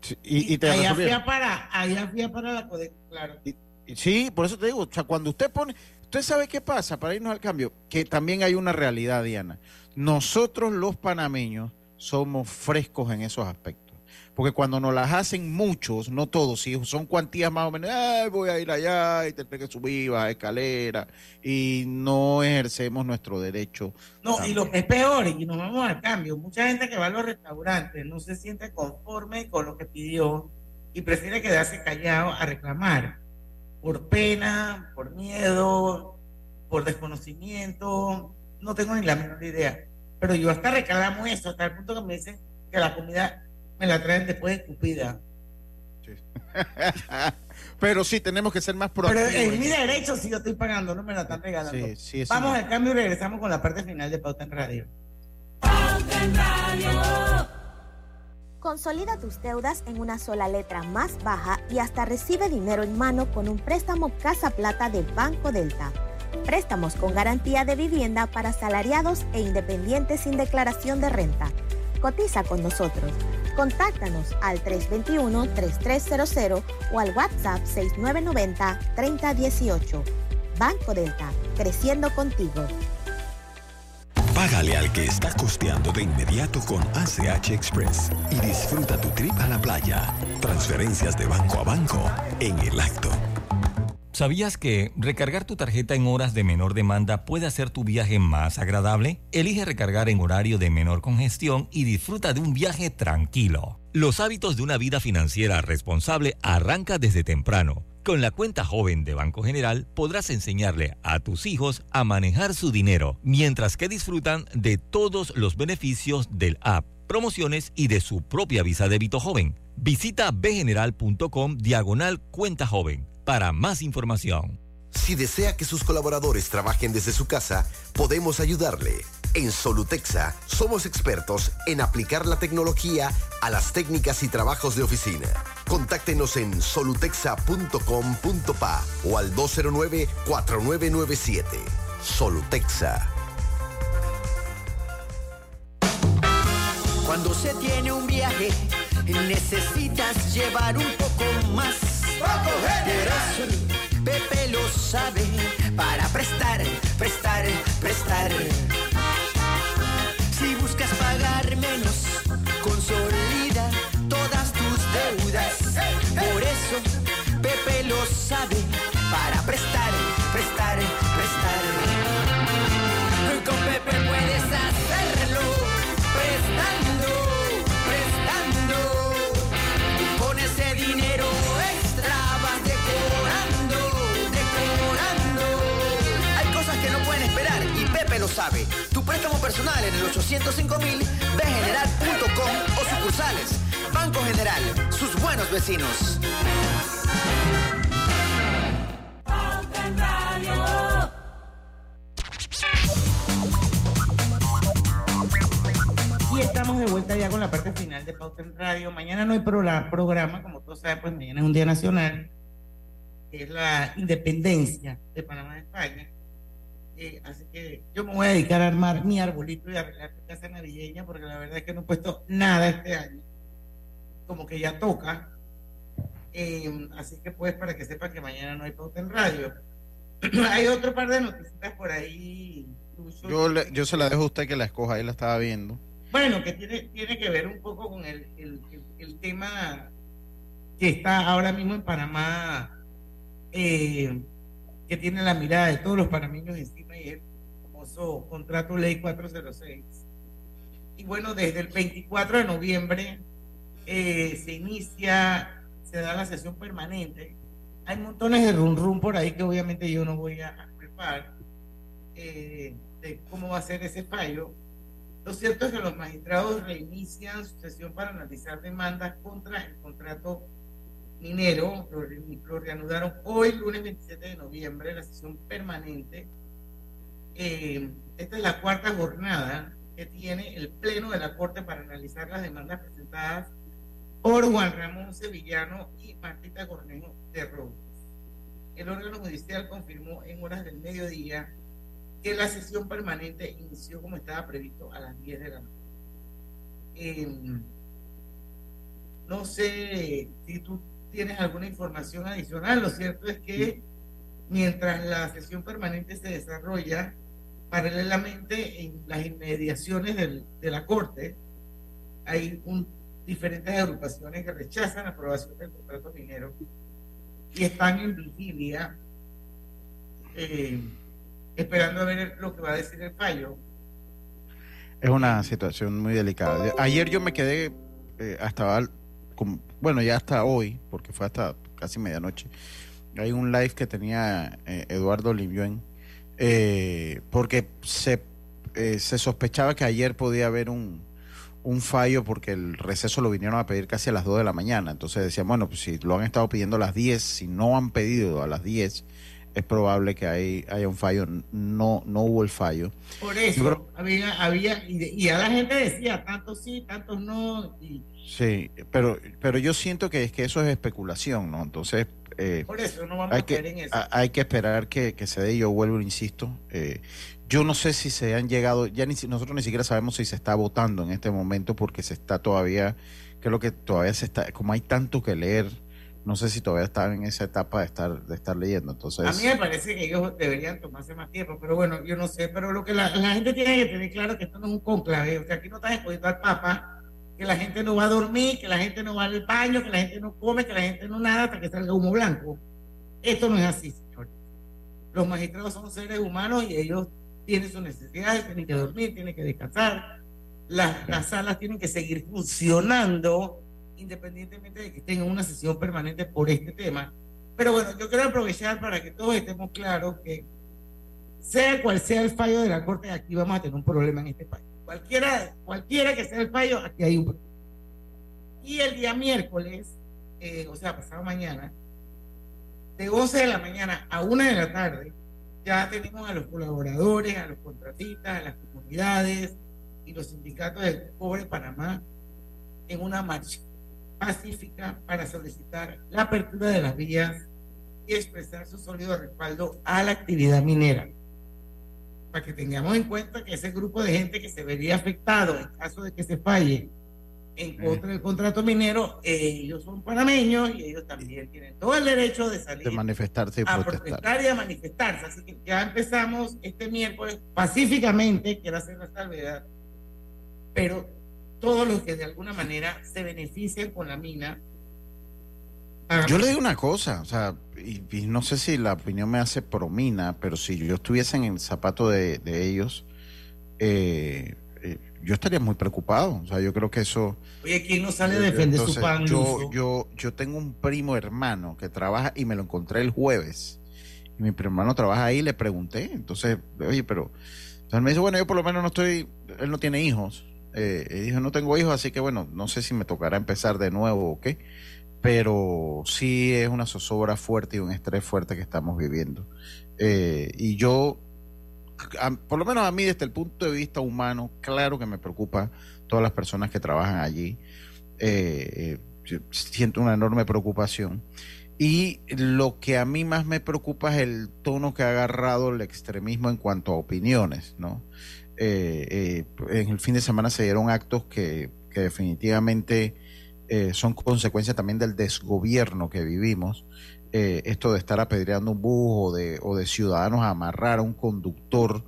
Sí, y, y te allá resolvieron. fui a para, allá fui a para la Codeco, claro. Y- Sí, por eso te digo, o sea, cuando usted pone, usted sabe qué pasa, para irnos al cambio, que también hay una realidad, Diana. Nosotros los panameños somos frescos en esos aspectos. Porque cuando nos las hacen muchos, no todos, si son cuantías más o menos, "Ay, voy a ir allá y tendré que subir, bajar escalera, y no ejercemos nuestro derecho. No, y lo que es peor, y nos vamos al cambio, mucha gente que va a los restaurantes no se siente conforme con lo que pidió y prefiere quedarse callado a reclamar por pena, por miedo, por desconocimiento, no tengo ni la menor idea. Pero yo hasta reclamo eso, hasta el punto que me dicen que la comida me la traen después escupida. Pero sí, tenemos que ser más Pero proactivos. es en mi derecho si yo estoy pagando, no me la están regalando. Sí, sí, Vamos no. al cambio y regresamos con la parte final de Pauta en Radio. Consolida tus deudas en una sola letra más baja y hasta recibe dinero en mano con un préstamo Casa Plata de Banco Delta. Préstamos con garantía de vivienda para asalariados e independientes sin declaración de renta. Cotiza con nosotros. Contáctanos al 321-3300 o al WhatsApp 6990-3018. Banco Delta, creciendo contigo. Págale al que está costeando de inmediato con ACH Express y disfruta tu trip a la playa. Transferencias de banco a banco en el acto. ¿Sabías que recargar tu tarjeta en horas de menor demanda puede hacer tu viaje más agradable? Elige recargar en horario de menor congestión y disfruta de un viaje tranquilo. Los hábitos de una vida financiera responsable arranca desde temprano. Con la cuenta joven de Banco General podrás enseñarle a tus hijos a manejar su dinero mientras que disfrutan de todos los beneficios del app, promociones y de su propia visa débito joven. Visita bgeneral.com diagonal cuenta joven para más información. Si desea que sus colaboradores trabajen desde su casa, podemos ayudarle. En Solutexa somos expertos en aplicar la tecnología a las técnicas y trabajos de oficina. Contáctenos en solutexa.com.pa o al 209-4997. Solutexa. Cuando se tiene un viaje, necesitas llevar un poco más. Pepe lo sabe para prestar, prestar, prestar. Si buscas pagar menos, consolida todas sabe. Tu préstamo personal en el 805 mil, bgeneral.com o sucursales. Banco General, sus buenos vecinos. Y estamos de vuelta ya con la parte final de Pauta en Radio. Mañana no hay programa, como todos saben, pues mañana es un día nacional, que es la independencia de Panamá de España. Así que yo me voy a dedicar a armar mi arbolito y arreglar mi casa navideña, porque la verdad es que no he puesto nada este año. Como que ya toca. Eh, así que pues para que sepan que mañana no hay Pauta en Radio. hay otro par de noticias por ahí. Lucho, Yo, le- yo se la dejo a usted que la escoja, ahí la estaba viendo. Bueno, que tiene, tiene que ver un poco con el, el- el- el tema que está ahora mismo en Panamá, eh, que tiene la mirada de todos los panameños encima contrato ley 406. Y bueno, desde el 24 de noviembre eh, se inicia, se da la sesión permanente. Hay montones de rum rum por ahí que obviamente yo no voy a preparar eh, de cómo va a ser ese fallo. Lo cierto es que los magistrados reinician su sesión para analizar demandas contra el contrato minero. Lo, lo reanudaron hoy, lunes 27 de noviembre, la sesión permanente. Eh, esta es la cuarta jornada que tiene el Pleno de la Corte para analizar las demandas presentadas por Juan Ramón Sevillano y Martita Cornejo de Robles. El órgano judicial confirmó en horas del mediodía que la sesión permanente inició como estaba previsto a las 10 de la noche. Eh, no sé si tú tienes alguna información adicional, lo cierto es que mientras la sesión permanente se desarrolla, paralelamente en las inmediaciones del- de la Corte, hay diferentes agrupaciones que rechazan la aprobación del contrato minero y están en vigilia eh, esperando a ver lo que va a decir el fallo. Es una situación muy delicada. Ayer yo me quedé eh, hasta, bueno, ya hasta hoy, porque fue hasta casi medianoche. Hay un live que tenía eh, Eduardo Liviuen, eh, porque se, eh, se sospechaba que ayer podía haber un, un fallo porque el receso lo vinieron a pedir casi a las 2 de la mañana. Entonces decían, bueno, pues si lo han estado pidiendo a las 10, si no han pedido a las 10, es probable que hay, haya un fallo. No, no hubo el fallo. Por eso creo- había, había y a la gente decía, tantos sí, tantos no, y Sí, pero, pero yo siento que es que eso es especulación, ¿no? Entonces, eh, por eso no vamos hay a caer en que, eso. a- hay que esperar que, que se dé. Yo vuelvo, insisto. eh, yo no sé si se han llegado, ya ni nosotros ni siquiera sabemos si se está votando en este momento porque se está todavía, creo que todavía se está, como hay tanto que leer, no sé si todavía están en esa etapa de estar, de estar leyendo. Entonces, A mí me parece que ellos deberían tomarse más tiempo, pero bueno, yo no sé, pero lo que la, la gente tiene que tener claro es que esto no es un conclave, o sea, aquí no están escogiendo al Papa, que la gente no va a dormir, que la gente no va al baño, que la gente no come, que la gente no nada hasta que salga humo blanco. Esto no es así, señores. Los magistrados son seres humanos y ellos tienen sus necesidades, tienen que dormir, tienen que descansar. Las, las salas tienen que seguir funcionando independientemente de que en una sesión permanente por este tema. Pero bueno, yo quiero aprovechar para que todos estemos claros que sea cual sea el fallo de la Corte, aquí vamos a tener un problema en este país. Cualquiera, cualquiera que sea el fallo, aquí hay un. Y el día miércoles, eh, o sea, pasado mañana, de 11 de la mañana a 1 de la tarde, ya tenemos a los colaboradores, a los contratistas, a las comunidades y los sindicatos del Pobre Panamá en una marcha pacífica para solicitar la apertura de las vías y expresar su sólido respaldo a la actividad minera. Para que tengamos en cuenta que ese grupo de gente que se vería afectado en caso de que se falle en contra del contrato minero, eh, ellos son panameños y ellos también tienen todo el derecho de salir De manifestarse y a protestar. protestar y a manifestarse. Así que ya empezamos este miércoles pacíficamente, quiero hacer la salvedad, pero todos los que de alguna manera se benefician con la mina. Yo le digo una cosa, o sea, y, y no sé si la opinión me hace promina, pero si yo estuviese en el zapato de, de ellos, eh, eh, yo estaría muy preocupado. O sea, yo creo que eso. Oye, ¿quién no sale a yo- defender su pan? Yo, yo, yo tengo un primo hermano que trabaja y me lo encontré el jueves. Y mi primo hermano trabaja ahí y le pregunté. Entonces, oye, pero. Entonces él me dice, bueno, yo por lo menos no estoy. Él no tiene hijos. Eh, y dijo, no tengo hijos, así que bueno, no sé si me tocará empezar de nuevo o qué. Pero sí es una zozobra fuerte y un estrés fuerte que estamos viviendo. Eh, y yo por lo menos a mí desde el punto de vista humano, claro que me preocupa todas las personas que trabajan allí. Eh, eh, siento una enorme preocupación. Y lo que a mí más me preocupa es el tono que ha agarrado el extremismo en cuanto a opiniones, ¿no? En el fin de semana se dieron actos que definitivamente eh, son consecuencia también del desgobierno que vivimos. Eh, esto de estar apedreando un bus o de, o de ciudadanos a amarrar a un conductor,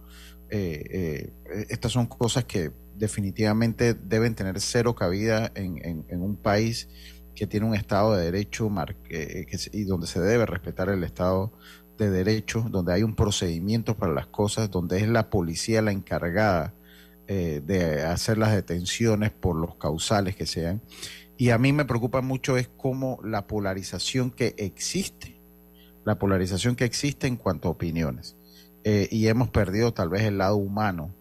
eh, eh, estas son cosas que definitivamente deben tener cero cabida en, en- en un país que tiene un Estado de Derecho eh, que y donde se debe respetar el Estado de Derecho, donde hay un procedimiento para las cosas, donde es la policía la encargada eh, de hacer las detenciones por los causales que sean. Y a mí me preocupa mucho es cómo la polarización que existe, la polarización que existe en cuanto a opiniones. Eh, y hemos perdido tal vez el lado humano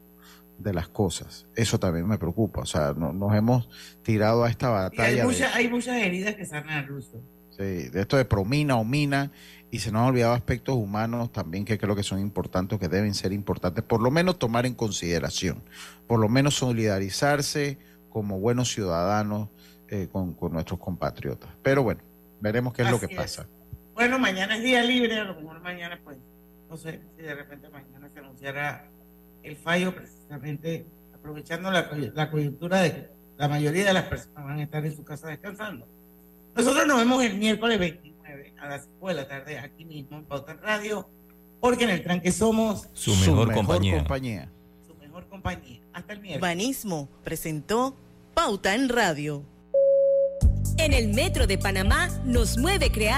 de las cosas. Eso también me preocupa. O sea, no- nos hemos tirado a esta Y batalla. hay, de- muchas, hay muchas heridas que sanar, Ruso. Sí, de esto de promina o mina, y se nos han olvidado aspectos humanos también que creo que son importantes, que deben ser importantes, por lo menos tomar en consideración, por lo menos solidarizarse como buenos ciudadanos eh, con, con nuestros compatriotas. Pero bueno, veremos qué es lo que Así es. pasa. Bueno, mañana es día libre, a lo mejor mañana, pues, no sé si de repente mañana se anunciará el fallo, precisamente aprovechando la, la coyuntura de que la mayoría de las personas van a estar en su casa descansando. Nosotros nos vemos el miércoles 29 a las 5 de la tarde aquí mismo en Pauta en Radio, porque en el tranque somos Su mejor compañía. compañía. su mejor compañía. Hasta el miércoles. Banismo presentó Pauta en Radio. En el Metro de Panamá nos mueve crear